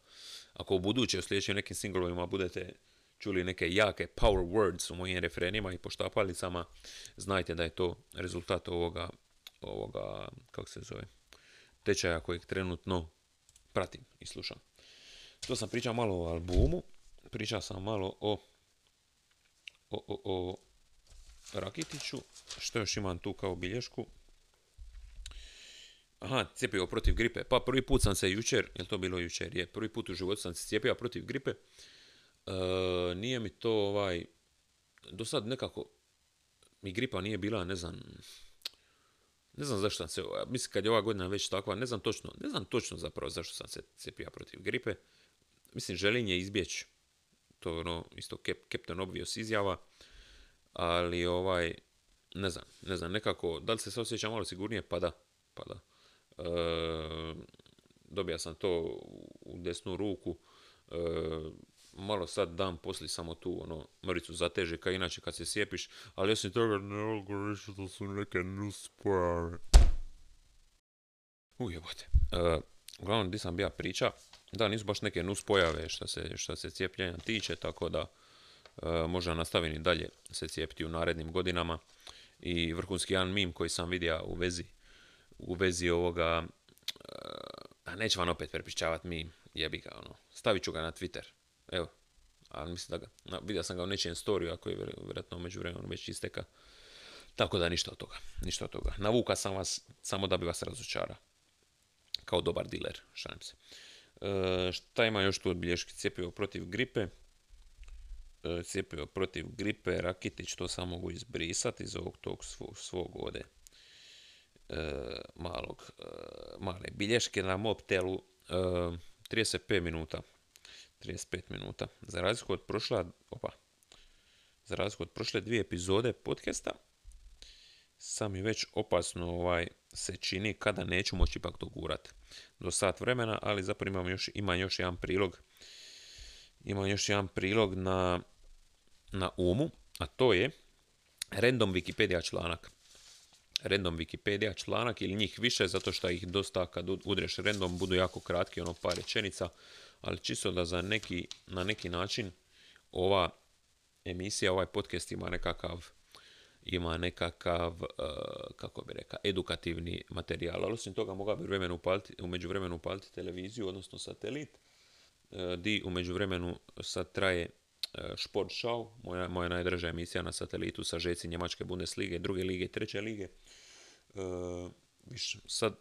ako u buduće u sljedećim nekim singlovima budete čuli neke jake power words u mojim refrenima i poštapalicama, znajte da je to rezultat ovoga, ovoga kako se zove, tečaja kojeg trenutno pratim i slušam. To sam pričao malo o albumu, pričao sam malo o, o, o, o Rakitiću, što još imam tu kao bilješku. Aha, cijepio protiv gripe. Pa prvi put sam se jučer, je to bilo jučer? Je, prvi put u životu sam se cijepio protiv gripe. E, nije mi to ovaj, do sad nekako mi gripa nije bila, ne znam, ne znam zašto sam se, mislim kad je ova godina već takva, ne znam točno, ne znam točno zapravo zašto sam se cijepio protiv gripe. Mislim, želim je izbjeći, to je ono, isto Captain Obvious izjava, ali ovaj, ne znam, ne znam, nekako, da li se se osjećam malo sigurnije, pa da, pa da. E, dobija sam to u desnu ruku, e, malo sad dan poslije samo tu ono mrvicu zateže kao inače kad se sjepiš, ali osim toga ne mogu reći da su neke nuspojave. Ujebote. Uh, uglavnom, gdje sam bija priča, da, nisu baš neke nuspojave što se, što se cijepljenja tiče, tako da uh, možda nastavim i dalje se cijepiti u narednim godinama. I vrhunski jedan mim koji sam vidio u vezi, u vezi ovoga, uh, neću vam opet prepričavati mim, jebi ga, ono, stavit ću ga na Twitter, Evo, ali mislim da ga, vidio sam ga u nečijem storiju, ako je vjerojatno među vremenu već isteka. Tako da ništa od toga, ništa od toga. Navuka sam vas samo da bi vas razočara. Kao dobar diler, šalim se. E, šta ima još tu od bilješki? Cijepivo protiv gripe. E, cijepivo protiv gripe, Rakitić, to samo mogu izbrisati iz ovog tog svog, svog ode e, malog, e, male bilješke na mobtelu. 35 minuta. 35 minuta. Za razliku od prošla, opa, za razliku od prošle dvije epizode podcasta, sam mi već opasno ovaj, se čini kada neću moći ipak dogurati do sat vremena, ali zapravo imam još, ima još jedan prilog imam još jedan prilog na, na umu, a to je random Wikipedia članak. Random Wikipedia članak ili njih više, zato što ih dosta kad udreš random budu jako kratki, ono par rečenica, ali čisto da za neki, na neki način ova emisija, ovaj podcast ima nekakav ima nekakav, uh, kako bi rekao, edukativni materijal. Ali osim toga mogao bi vremenu upaliti, u međuvremenu upaliti televiziju, odnosno satelit, uh, di u međuvremenu sad traje uh, Sport Show, moja, moja najdraža emisija na satelitu sa žeci Njemačke Bundeslige, druge lige, treće lige. Viš, sad,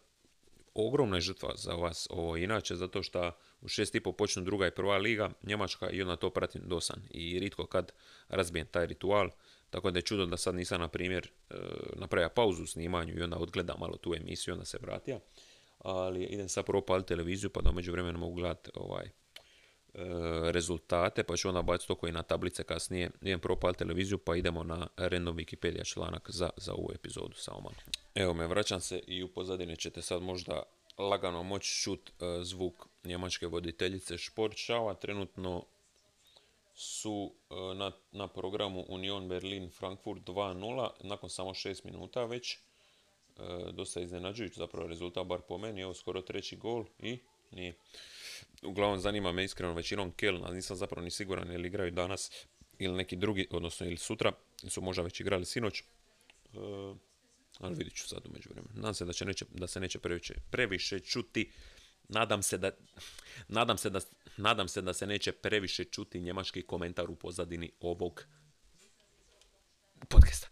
ogromna je žrtva za vas ovo inače, zato što u šest i počnu druga i prva liga, Njemačka i onda to pratim dosan. I ritko kad razbijem taj ritual, tako da je čudo da sad nisam, na primjer, e, napravio pauzu u snimanju i onda odgledam malo tu emisiju, onda se vratio. Ali idem sad prvo paliti televiziju pa da umeđu vremenu mogu gledati ovaj, e, rezultate, pa ću onda baciti to koji na tablice kasnije. Idem prvo paliti televiziju pa idemo na random Wikipedia članak za, za ovu epizodu, samo malo. Evo me, vraćam se i u pozadini ćete sad možda lagano moći čut e, zvuk njemačke voditeljice Športšava. Trenutno su e, na, na programu Union Berlin Frankfurt 2-0 nakon samo 6 minuta već. E, dosta iznenađujući zapravo rezultat, bar po meni, evo skoro treći gol i nije. Uglavnom zanima me iskreno većinom Keln, ali nisam zapravo ni siguran ili igraju danas ili neki drugi, odnosno ili sutra, su možda već igrali sinoć. Ali vidit ću sad umeđu vremenu. Nadam se da, će neće, da se neće previše, previše čuti Nadam se da, nadam se da, nadam se da se neće previše čuti njemački komentar u pozadini ovog podcasta.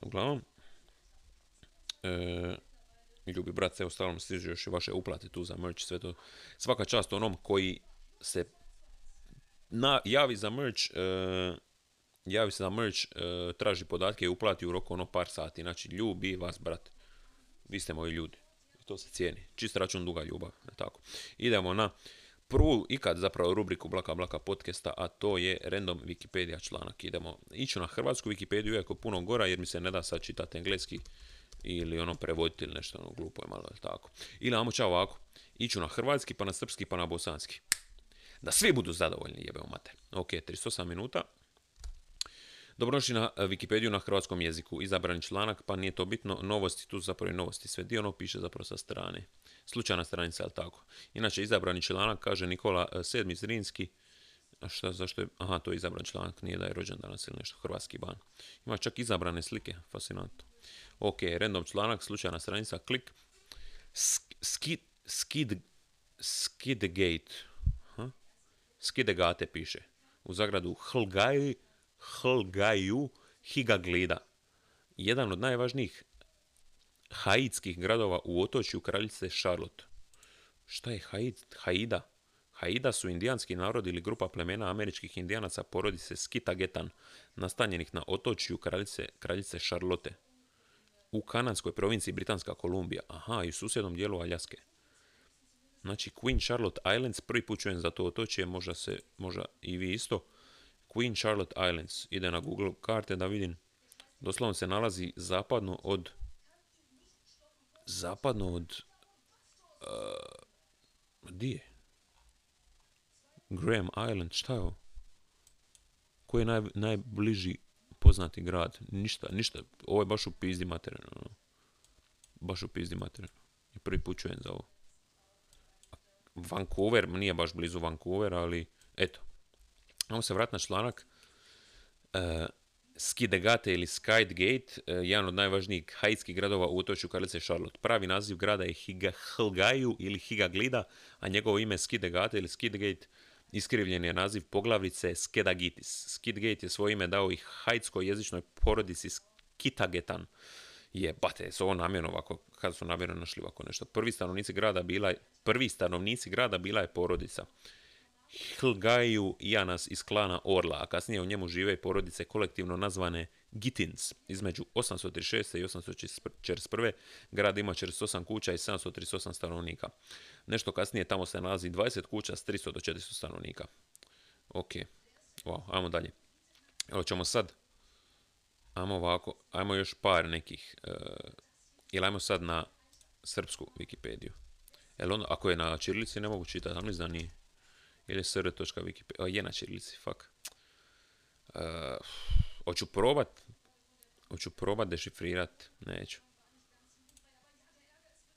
Uglavnom, e, ljubi brat, se stalno stižu još i vaše uplate tu za merch, sve to. Svaka čast onom koji se na, javi za merch, e, javi se za merch, e, traži podatke i uplati u roku ono par sati. Znači, ljubi vas, brat. Vi ste moji ljudi to se cijeni. Čist račun duga ljubav, tako. Idemo na prvu ikad zapravo rubriku Blaka Blaka podcasta, a to je random Wikipedia članak. Idemo ići na hrvatsku Wikipediju, iako puno gora, jer mi se ne da sad čitati engleski ili ono prevoditi ili nešto ono glupo je malo, tako. Ili amo čao ovako, iću na hrvatski, pa na srpski, pa na bosanski. Da svi budu zadovoljni, jebeo mate. Ok, 38 minuta, Dobrodošli na eh, Wikipediju na hrvatskom jeziku. Izabrani članak, pa nije to bitno. Novosti, tu zapravo i novosti. Sve dio ono piše zapravo sa strane. Slučajna stranica, ali tako. Inače, izabrani članak, kaže Nikola eh, Sedmi Zrinski. A šta, zašto je? Aha, to je izabran članak, nije da je rođen danas ili nešto, hrvatski ban. Ima čak izabrane slike, fascinantno. Ok, random članak, slučajna stranica, klik. Skid, skid, skidgate. Skidegate piše. U zagradu Hlgaj, Hlgaju Higaglida, jedan od najvažnijih haidskih gradova u otočju kraljice Charlotte. Šta je Haid? Haida? Haida su indijanski narod ili grupa plemena američkih indijanaca porodice Skitagetan, nastanjenih na otočju kraljice, kraljice Charlotte. U kanadskoj provinciji Britanska Kolumbija. Aha, i u susjednom dijelu Aljaske. Znači, Queen Charlotte Islands, prvi put čujem za to otočje, možda, se, možda i vi isto. Queen Charlotte Islands. Ide na Google karte da vidim. Doslovno se nalazi zapadno od... Zapadno od... Uh, di je? Graham Island, šta je ovo? Koji je naj, najbliži poznati grad? Ništa, ništa. Ovo je baš u pizdi materijalno. Baš u pizdi materijalno. I prvi put čujem za ovo. Vancouver, nije baš blizu Vancouver, ali eto, Ajmo se vratiti na članak. Uh, Skidegate ili Skydgate, uh, jedan od najvažnijih haitskih gradova u otočju Karlice Charlotte. Pravi naziv grada je Higahlgaju ili Higaglida, a njegovo ime Skidegate ili Skidgate Iskrivljen je naziv poglavnice Skedagitis. Skidgate je svoje ime dao i haitskoj jezičnoj porodici Skitagetan. Je, bate, su ovo namjerno ovako, kad su namjerno našli ovako nešto. Prvi stanovnici grada bila, prvi stanovnici grada bila je porodica. Hlgaju Janas iz klana Orla, a kasnije u njemu žive porodice kolektivno nazvane Gitins. Između 836. i 841. grad ima 48 kuća i 738 stanovnika. Nešto kasnije tamo se nalazi 20 kuća s 300 do 400 stanovnika. Ok, wow, ajmo dalje. Evo ćemo sad, ajmo ovako, ajmo još par nekih, uh, ili ajmo sad na srpsku Wikipediju. Jel ono, ako je na čirilici ne mogu čitati, ali da nije. Ili sr.wikipedia, je na čirilici, fuck. Uh, hoću probat, hoću probat dešifrirat, neću.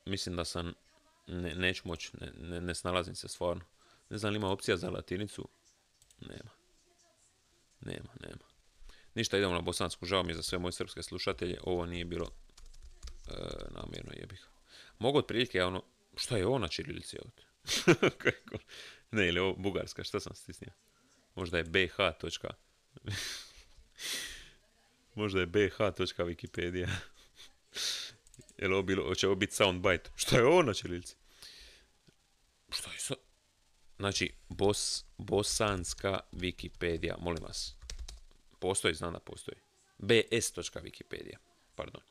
Mislim da sam, ne, neću moći, ne, ne, snalazim se stvarno. Ne znam li ima opcija za latinicu, nema. Nema, nema. Ništa, idemo na bosansku, žao mi je za sve moje srpske slušatelje, ovo nije bilo e, namjerno jebih. Mogu otprilike, ono, šta je ovo na čirilici ovdje? ne, ili ovo bugarska, šta sam stisnio? Možda je bh. Možda je bh.wikipedia. Jel ovo bilo, hoće ovo biti soundbite? Šta je ovo na čirilici? Što je so... Znači, bos, bosanska Wikipedia, molim vas. Postoji, znam da postoji. bs.wikipedia, pardon.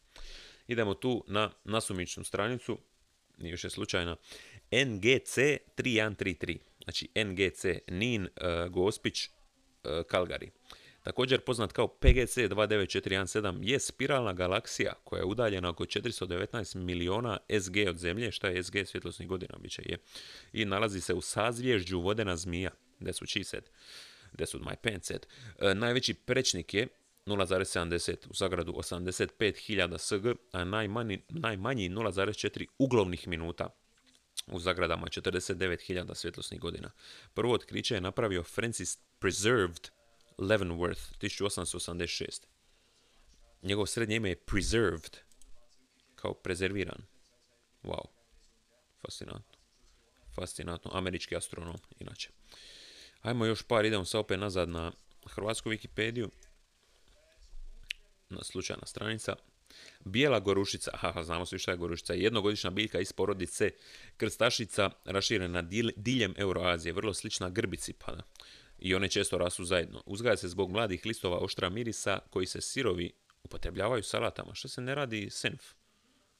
Idemo tu na nasumičnu stranicu, nije je slučajna, NGC 3133. Znači NGC, Nin, uh, Gospić, uh, Kalgari. Također poznat kao PGC 29417 je spiralna galaksija koja je udaljena oko 419 miliona SG od Zemlje, šta je SG svjetlosnih godina biće je, i nalazi se u sazvježđu vodena zmija, gdje su said, gdje su my pants said. E, najveći prečnik je 0,70 u zagradu 85.000 SG, a najmanji, najmanji 0,4 uglovnih minuta u zagradama 49.000 svjetlosnih godina. Prvo otkriće je napravio Francis Preserved Leavenworth 1886. Njegov srednje ime je Preserved, kao prezerviran. Wow, fascinantno. Fascinantno, američki astronom, inače. Ajmo još par, idemo sad opet nazad na hrvatsku Wikipediju. Na slučajna stranica. Bijela gorušica, aha, znamo svi šta je gorušica, jednogodišnja biljka iz porodice krstašica raširena diljem Euroazije, vrlo slična grbici, pa i one često rasu zajedno. Uzgaja se zbog mladih listova oštra mirisa koji se sirovi upotrebljavaju salatama. Što se ne radi senf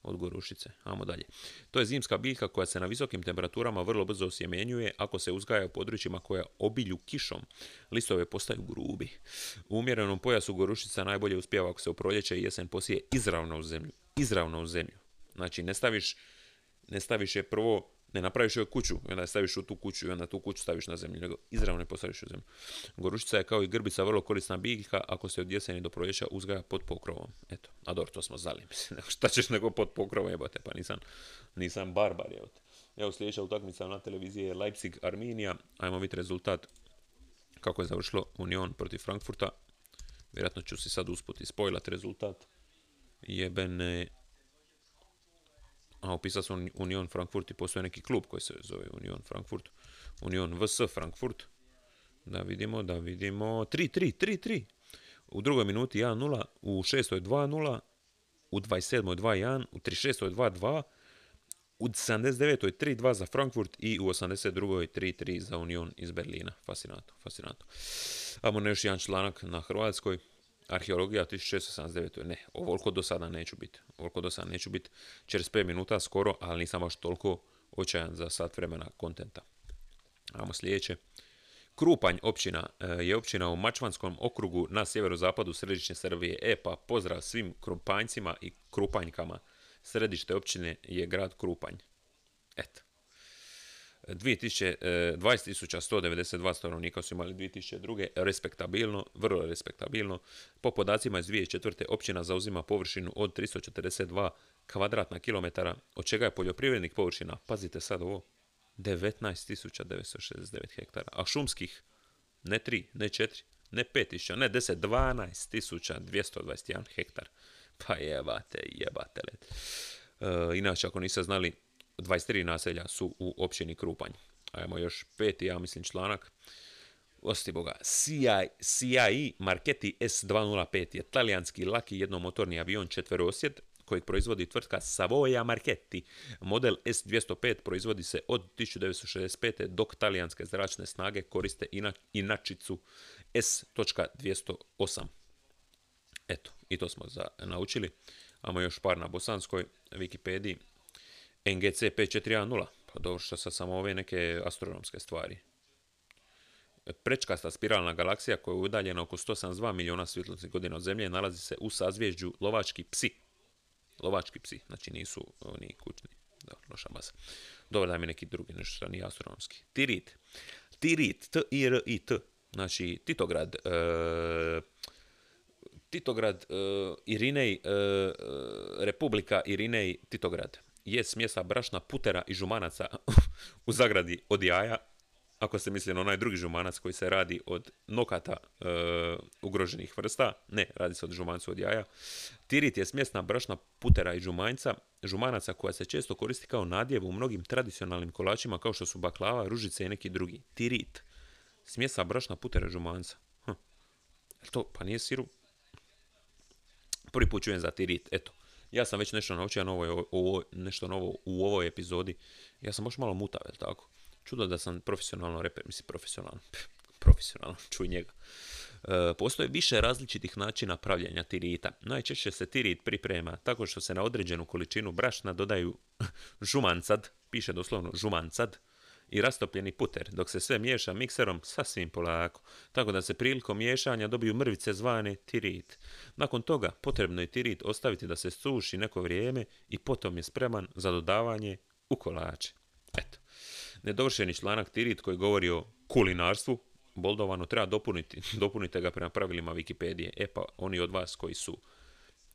od gorušice? Amo dalje. To je zimska biljka koja se na visokim temperaturama vrlo brzo osjemenjuje ako se uzgaja u područjima koja obilju kišom. Listove postaju grubi. U umjerenom pojasu gorušica najbolje uspijeva ako se u proljeće i jesen posije izravno u zemlju. Izravno u zemlju. Znači ne staviš, ne staviš je prvo ne napraviš joj kuću onda je staviš u tu kuću i onda tu kuću staviš na zemlju, nego izravno je postaviš u zemlju. Gorušica je kao i grbica vrlo korisna biljka ako se od jeseni do proljeća uzgaja pod pokrovom. Eto, a dobro, to smo znali, mislim, šta ćeš nego pod pokrovom jebate, pa nisam, nisam barbar, evo. Evo sljedeća utakmica na televiziji je Leipzig Arminija, ajmo vidjeti rezultat kako je završilo Union protiv Frankfurta. Vjerojatno ću si sad usput spojlat rezultat. Jebene a upisao sam Union Frankfurt i postoje neki klub koji se zove Union Frankfurt. Union VS Frankfurt. Da vidimo, da vidimo. 3-3, 3-3. U drugoj minuti 1-0, u šestoj 2-0, u 27. 2-1, u 36. 2-2, u 79. 3-2 za Frankfurt i u 82. 3-3 za Union iz Berlina. Fascinantno, fascinantno. Imamo još jedan članak na Hrvatskoj. Arheologija 1679. Ne, ovoliko do sada neću biti. Ovoliko do sada neću biti. 45 minuta skoro, ali nisam baš toliko očajan za sat vremena kontenta. Ajmo sljedeće. Krupanj općina e, je općina u Mačvanskom okrugu na sjeverozapadu središnje Srbije. E pa pozdrav svim krupanjcima i krupanjkama. Središte općine je grad Krupanj. Eto. 20.192 e, stanovnika su imali 2002. respektabilno, vrlo respektabilno. Po podacima iz 2004. općina zauzima površinu od 342 kvadratna kilometara, od čega je poljoprivrednih površina, pazite sad ovo, 19.969 hektara, a šumskih ne 3, ne 4, ne 5.000, ne 10, 12.221 hektar. Pa jebate, jebate let. E, inače, ako niste znali, 23 naselja su u općini Krupanj. Ajmo još peti, ja mislim, članak. Osti Boga, CI, CI Marchetti S205 je talijanski laki jednomotorni avion četverosjed kojeg proizvodi tvrtka Savoia Marchetti. Model S205 proizvodi se od 1965. dok talijanske zračne snage koriste inačicu S.208. Eto, i to smo za, naučili. Amo još par na bosanskoj Wikipediji. NGC 5410, pa dobro što sad samo ove neke astronomske stvari. Prečkasta spiralna galaksija koja je udaljena oko 172 milijuna svjetlosnih godina od Zemlje nalazi se u sazvježđu Lovački psi. Lovački psi, znači nisu oni kućni. Da, loša masa. Dobro da mi neki drugi, nešto što nije astronomski. Tirit. Tirit, T-I-R-I-T. Znači, Titograd. E, Titograd, e, Irinej, e, Republika Irinej, Titograd. Je smjesa brašna, putera i žumanaca u zagradi od jaja ako se misli na onaj drugi žumanac koji se radi od nokata e, ugroženih vrsta, ne, radi se od žumancu od jaja. Tirit je smjesna brašna putera i žumanjca, žumanaca koja se često koristi kao nadjev u mnogim tradicionalnim kolačima kao što su baklava, ružice i neki drugi. Tirit. Smjesa brašna putera i žumanca. Hm. To, pa nije siru. Prvi put čujem za tirit, eto. Ja sam već nešto naučio novo, ovo, nešto novo u ovoj epizodi. Ja sam baš malo mutav, tako? Čudo da sam profesionalno reper, mislim profesionalno, profesionalno, čuj njega. E, postoje više različitih načina pravljenja tirita. Najčešće se tirit priprema tako što se na određenu količinu brašna dodaju žumancad, piše doslovno žumancad, i rastopljeni puter, dok se sve miješa mikserom sasvim polako, tako da se prilikom miješanja dobiju mrvice zvane tirit. Nakon toga potrebno je tirit ostaviti da se suši neko vrijeme i potom je spreman za dodavanje u kolače. Eto nedovršeni članak Tirit koji govori o kulinarstvu, boldovano treba dopuniti, dopunite ga prema pravilima Wikipedije. E pa, oni od vas koji su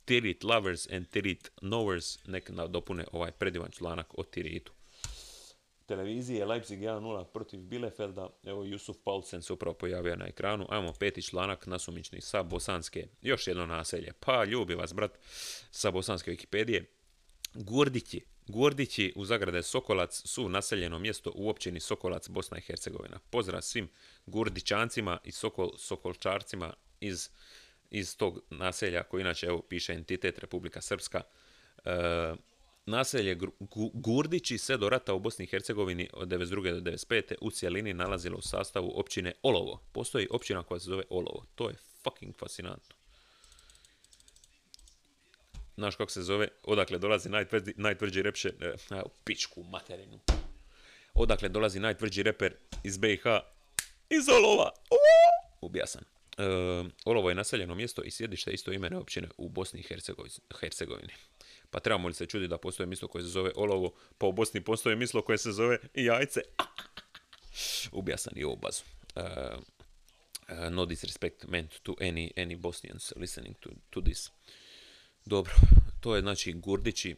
Tirit lovers and Tirit knowers, nek dopune ovaj predivan članak o Tiritu. Televizije Leipzig 1-0 protiv Bielefelda. Evo Jusuf Paulsen se upravo pojavio na ekranu. Ajmo peti članak nasumični sa bosanske. Još jedno naselje. Pa ljubi vas brat sa bosanske Wikipedije. Gurdići Gordići u zagrade Sokolac su naseljeno mjesto u općini Sokolac, Bosna i Hercegovina. Pozdrav svim Gurdićancima i Sokol, Sokolčarcima iz, iz tog naselja koji inače evo piše entitet Republika Srpska. E, naselje Gurdići se do rata u Bosni i Hercegovini od 92. do 95. u cijelini nalazilo u sastavu općine Olovo. Postoji općina koja se zove Olovo. To je fucking fascinantno znaš kako se zove, odakle dolazi najtvrđi, najtvrđi repše, pičku materinu. Odakle dolazi najtvrđi reper iz BiH, iz Olova. Ubija sam. E, Olovo je naseljeno mjesto i sjedište isto imene općine u Bosni i Hercegovini. Pa trebamo li se čudi da postoje mjesto koje se zove Olovo, pa u Bosni postoje mjesto koje se zove Jajce. Ubija sam i ovu bazu. Uh, no disrespect meant to any, any Bosnians listening to, to this. Dobro, to je znači Gurdići,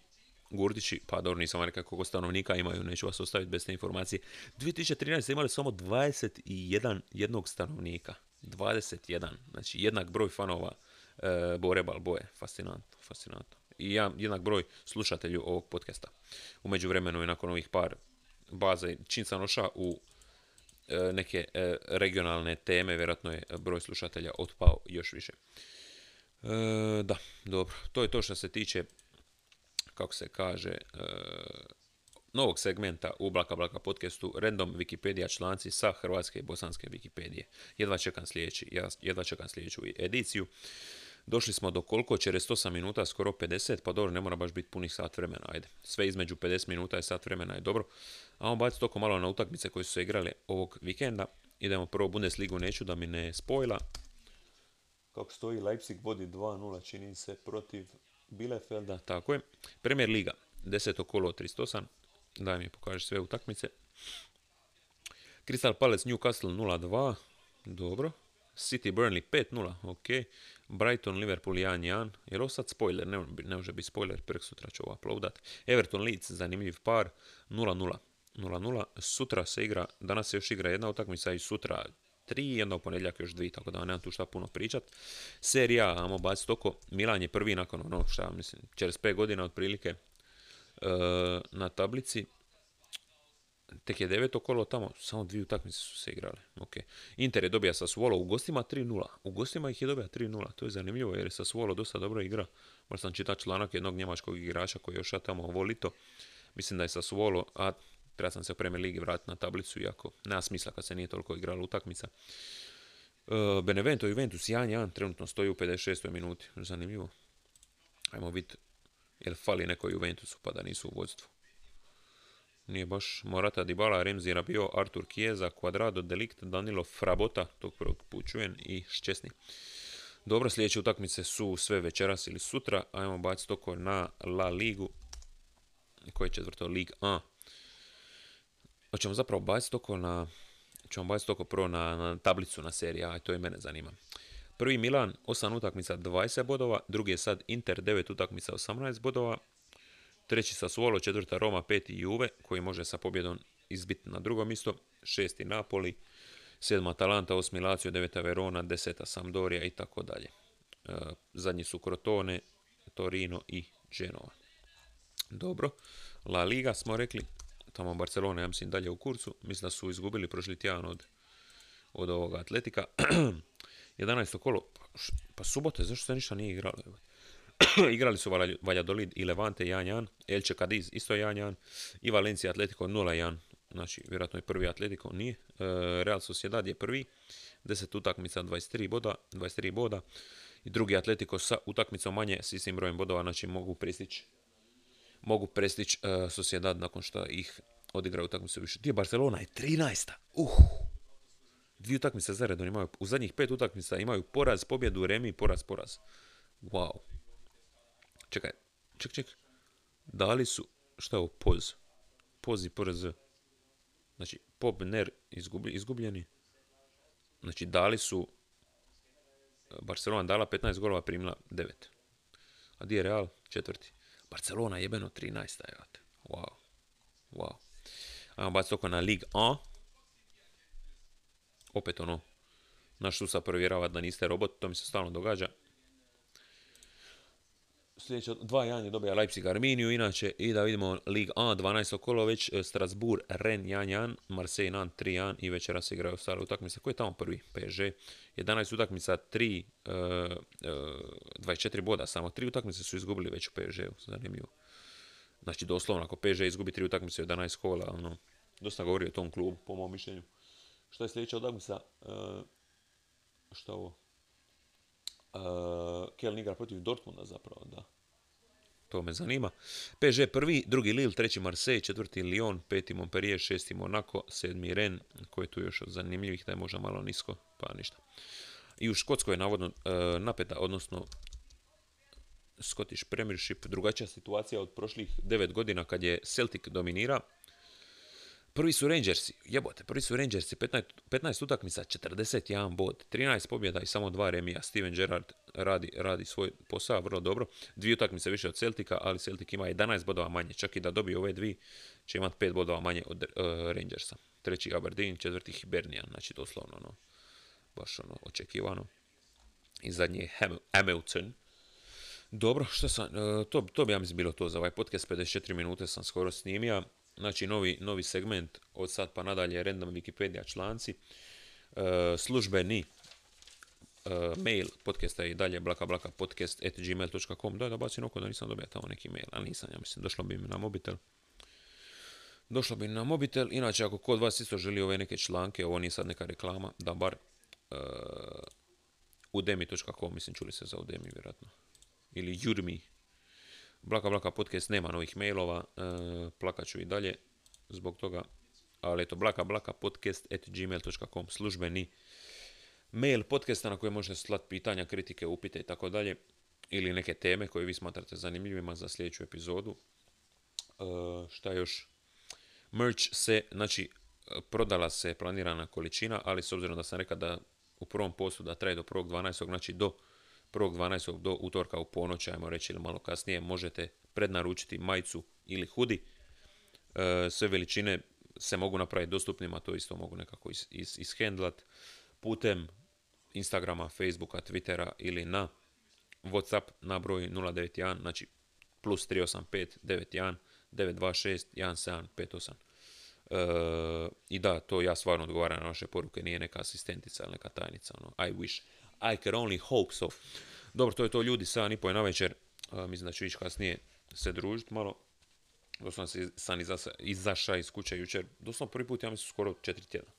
Gurdići, pa dobro nisam rekao koliko stanovnika imaju, neću vas ostaviti bez te informacije. 2013. imali samo 21 jednog stanovnika. 21, znači jednak broj fanova e, Bore Balboje. Fascinantno, fascinantno. I ja, jednak broj slušatelju ovog podcasta. U međuvremenu i nakon ovih par baza, čim sam u e, neke e, regionalne teme, vjerojatno je broj slušatelja otpao još više. E, da, dobro. To je to što se tiče, kako se kaže, e, novog segmenta u Blaka Blaka podcastu Random Wikipedia članci sa hrvatske i bosanske Wikipedije. Jedva čekam sljedeći, jedva čekam sljedeću ediciju. Došli smo do koliko, čez 8 minuta, skoro 50, pa dobro, ne mora baš biti punih sat vremena, ajde. Sve između 50 minuta i sat vremena je dobro. A on baci toko malo na utakmice koje su se igrale ovog vikenda. Idemo prvo Bundesligu, neću da mi ne spojila, kako stoji, Leipzig vodi 2-0, čini se, protiv Bielefelda, tako je. Premier Liga, 10. kolo 308, daj mi pokaži sve utakmice. Crystal Palace Newcastle 0-2, dobro. City Burnley 5-0, ok. Brighton Liverpool 1-1, jer ovo sad spoiler, ne, ne može biti spoiler, prek sutra ću ovo uploadat. Everton Leeds, zanimljiv par, 0-0. 0-0, sutra se igra, danas se još igra jedna utakmica i sutra tri, jedna u ponedjeljak još dvije, tako da nemam tu šta puno pričat. Serija, amo baciti oko, Milan je prvi nakon ono šta mislim, čez godina otprilike e, na tablici. Tek je deveto kolo tamo, samo dvije utakmice su se igrale. Ok. Inter je dobija sa Svolo u gostima 3-0. U gostima ih je dobija 3-0. To je zanimljivo jer je sa Svolo dosta dobro igra. Baš sam čitao članak jednog njemačkog igrača koji je još tamo volito. Mislim da je sa Svolo, a treba sam se u Premier Ligi vratiti na tablicu, iako nema smisla kad se nije toliko igrala utakmica. Uh, Benevento Juventus 1-1 trenutno stoji u 56. minuti. Zanimljivo. Ajmo vidjeti jel fali neko Juventusu pa da nisu u vodstvu. Nije baš Morata, Dybala, Remzi, bio Artur Chiesa, Quadrado, Delikt, Danilo, Frabota, tog prvog pučujem i Ščesni. Dobro, sljedeće utakmice su sve večeras ili sutra. Ajmo baciti oko na La Ligu. Koji je četvrto? Ligue 1. Hoćemo zapravo baciti oko na... Ćemo baciti oko prvo na, na tablicu na seriji, a to i mene zanima. Prvi Milan, 8 utakmica, 20 bodova. Drugi je sad Inter, 9 utakmica, 18 bodova. Treći Sassuolo, četvrta Roma, peti Juve, koji može sa pobjedom izbiti na drugo mjesto. Šesti Napoli, sedma Atalanta, osmi Lazio, deveta Verona, deseta Sampdoria i tako dalje. E, zadnji su Crotone, Torino i Genova. Dobro, La Liga smo rekli, tamo Barcelona, ja mislim dalje u kurcu, mislim da su izgubili prošli tjedan od, od ovoga Atletika. 11. kolo, pa, pa subote, zašto se ništa nije igralo? Igrali su Valladolid i Levante 1-1, Elche Cadiz isto 1-1 i Valencia Atletico 0-1. Znači, vjerojatno je prvi Atletico, nije. E, Real Sociedad je prvi, 10 utakmica, 23 boda, 23 boda. I drugi Atletico sa utakmicom manje, s istim brojem bodova, znači mogu prestići mogu prestići uh, Sociedad nakon što ih odigraju utakmicu više. Dio Barcelona je 13. Uh. Dvije utakmice zaredom imaju, u zadnjih pet utakmica imaju poraz, pobjedu, remi, poraz, poraz. Wow. Čekaj, ček, ček. Dali su, šta je ovo, poz? Poz i PRZ. Znači, Pop, Ner, izgubljeni. Znači, dali su, Barcelona dala 15 golova, primila 9. A di je Real? Četvrti. Barcelona jebeno 13. Jevate. Wow. Wow. Ajmo baciti oko na Ligue 1. Opet ono, naš sustav provjerava da niste robot, to mi se stalno događa. Sljedeće, 2-1 je dobija Leipzig Arminiju, inače, i da vidimo Ligue 1, 12. kolo već, e, Strasbourg, Ren 1-1, Marseille Nan 3-1 i večera se igraju stale utakmice. Ko je tamo prvi? PSG. 11 utakmica, 3, uh, uh, 24 boda, samo 3 utakmice su izgubili već u PSG-u, zanimljivo. Znači, doslovno, ako PSG izgubi 3 utakmice u 11 kola, ono, dosta govori o tom klubu, po mom mišljenju. Što je sljedeća utakmica? Uh, što ovo? Uh, Keln igra protiv Dortmunda zapravo, da. To me zanima. PSG prvi, drugi Lille, treći Marseille, četvrti Lyon, peti Montpellier, šesti Monaco, sedmi Ren, koji je tu još od zanimljivih, da je možda malo nisko, pa ništa. I u Škotskoj je navodno uh, napeta, odnosno Scottish Premiership, drugačija situacija od prošlih devet godina kad je Celtic dominira. Prvi su Rangersi, jebote, prvi su Rangersi, 15, 15 utakmica, 41 bod, 13 pobjeda i samo dva remija. Steven Gerrard radi, radi svoj posao vrlo dobro. Dvije utakmice više od Celtica, ali Celtic ima 11 bodova manje. Čak i da dobije ove dvije, će imati 5 bodova manje od uh, Rangersa. Treći Aberdeen, četvrti Hibernian, znači doslovno ono, baš ono, očekivano. I zadnji je Ham Hamilton. Dobro, što sam, uh, to, to bi ja mislim bilo to za ovaj podcast, 54 minute sam skoro snimio. Znači, novi, novi segment od sad pa nadalje random Wikipedia članci. E, službeni e, mail podcasta i dalje blaka blaka podcast at gmail.com da da bacim oko da nisam dobio tamo neki mail, ali nisam, ja mislim, došlo bi mi na mobitel. Došlo bi na mobitel, inače ako kod vas isto želi ove neke članke, ovo nije sad neka reklama, da bar uh, udemi.com, mislim čuli se za udemi vjerojatno. Ili Udemy, Blaka Blaka podcast nema novih mailova, e, plakat ću i dalje zbog toga, ali eto, blaka blaka podcast at gmail.com službeni mail podcasta na koje možete slati pitanja, kritike, upite i tako dalje, ili neke teme koje vi smatrate zanimljivima za sljedeću epizodu. E, šta još? Merch se, znači, prodala se planirana količina, ali s obzirom da sam rekao da u prvom postu da traje do 1.12. znači do 1.12. do utorka u ponoć, ajmo reći ili malo kasnije, možete prednaručiti majicu ili hudi. E, sve veličine se mogu napraviti dostupnima, to isto mogu nekako is, is, ishendlat putem Instagrama, Facebooka, Twittera ili na Whatsapp na broj 091, znači plus 385 91 926 1758. E, I da, to ja stvarno odgovaram na naše poruke, nije neka asistentica ili neka tajnica. Ono. I wish. I can only hope so. Dobro, to je to ljudi, 7 i po na večer. E, mislim da ću ići kasnije se družiti malo. Doslovno sam izašao iz kuće jučer. Doslovno prvi put, ja mislim, skoro četiri tjedna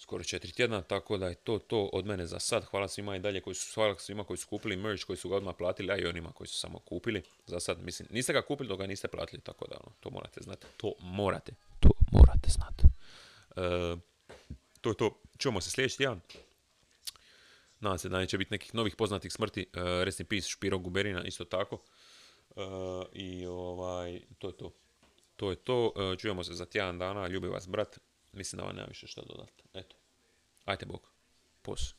skoro četiri tjedna, tako da je to to od mene za sad. Hvala svima i dalje koji su, hvala svima koji su kupili merch, koji su ga odmah platili, a i onima koji su samo kupili. Za sad, mislim, niste ga kupili dok ga niste platili, tako da, ono, to morate znati. To morate, to morate znati. E, to je to. Čujemo se sljedeći tjedan. Nadam se da neće biti nekih novih poznatih smrti. Uh, rest in peace, Špiro Guberina, isto tako. E, I ovaj, to je to. To je to. čujemo se za tjedan dana. Ljubi vas, brat. Mislim da vam nema više što dodati. Eto. Ajte Bog. Pos.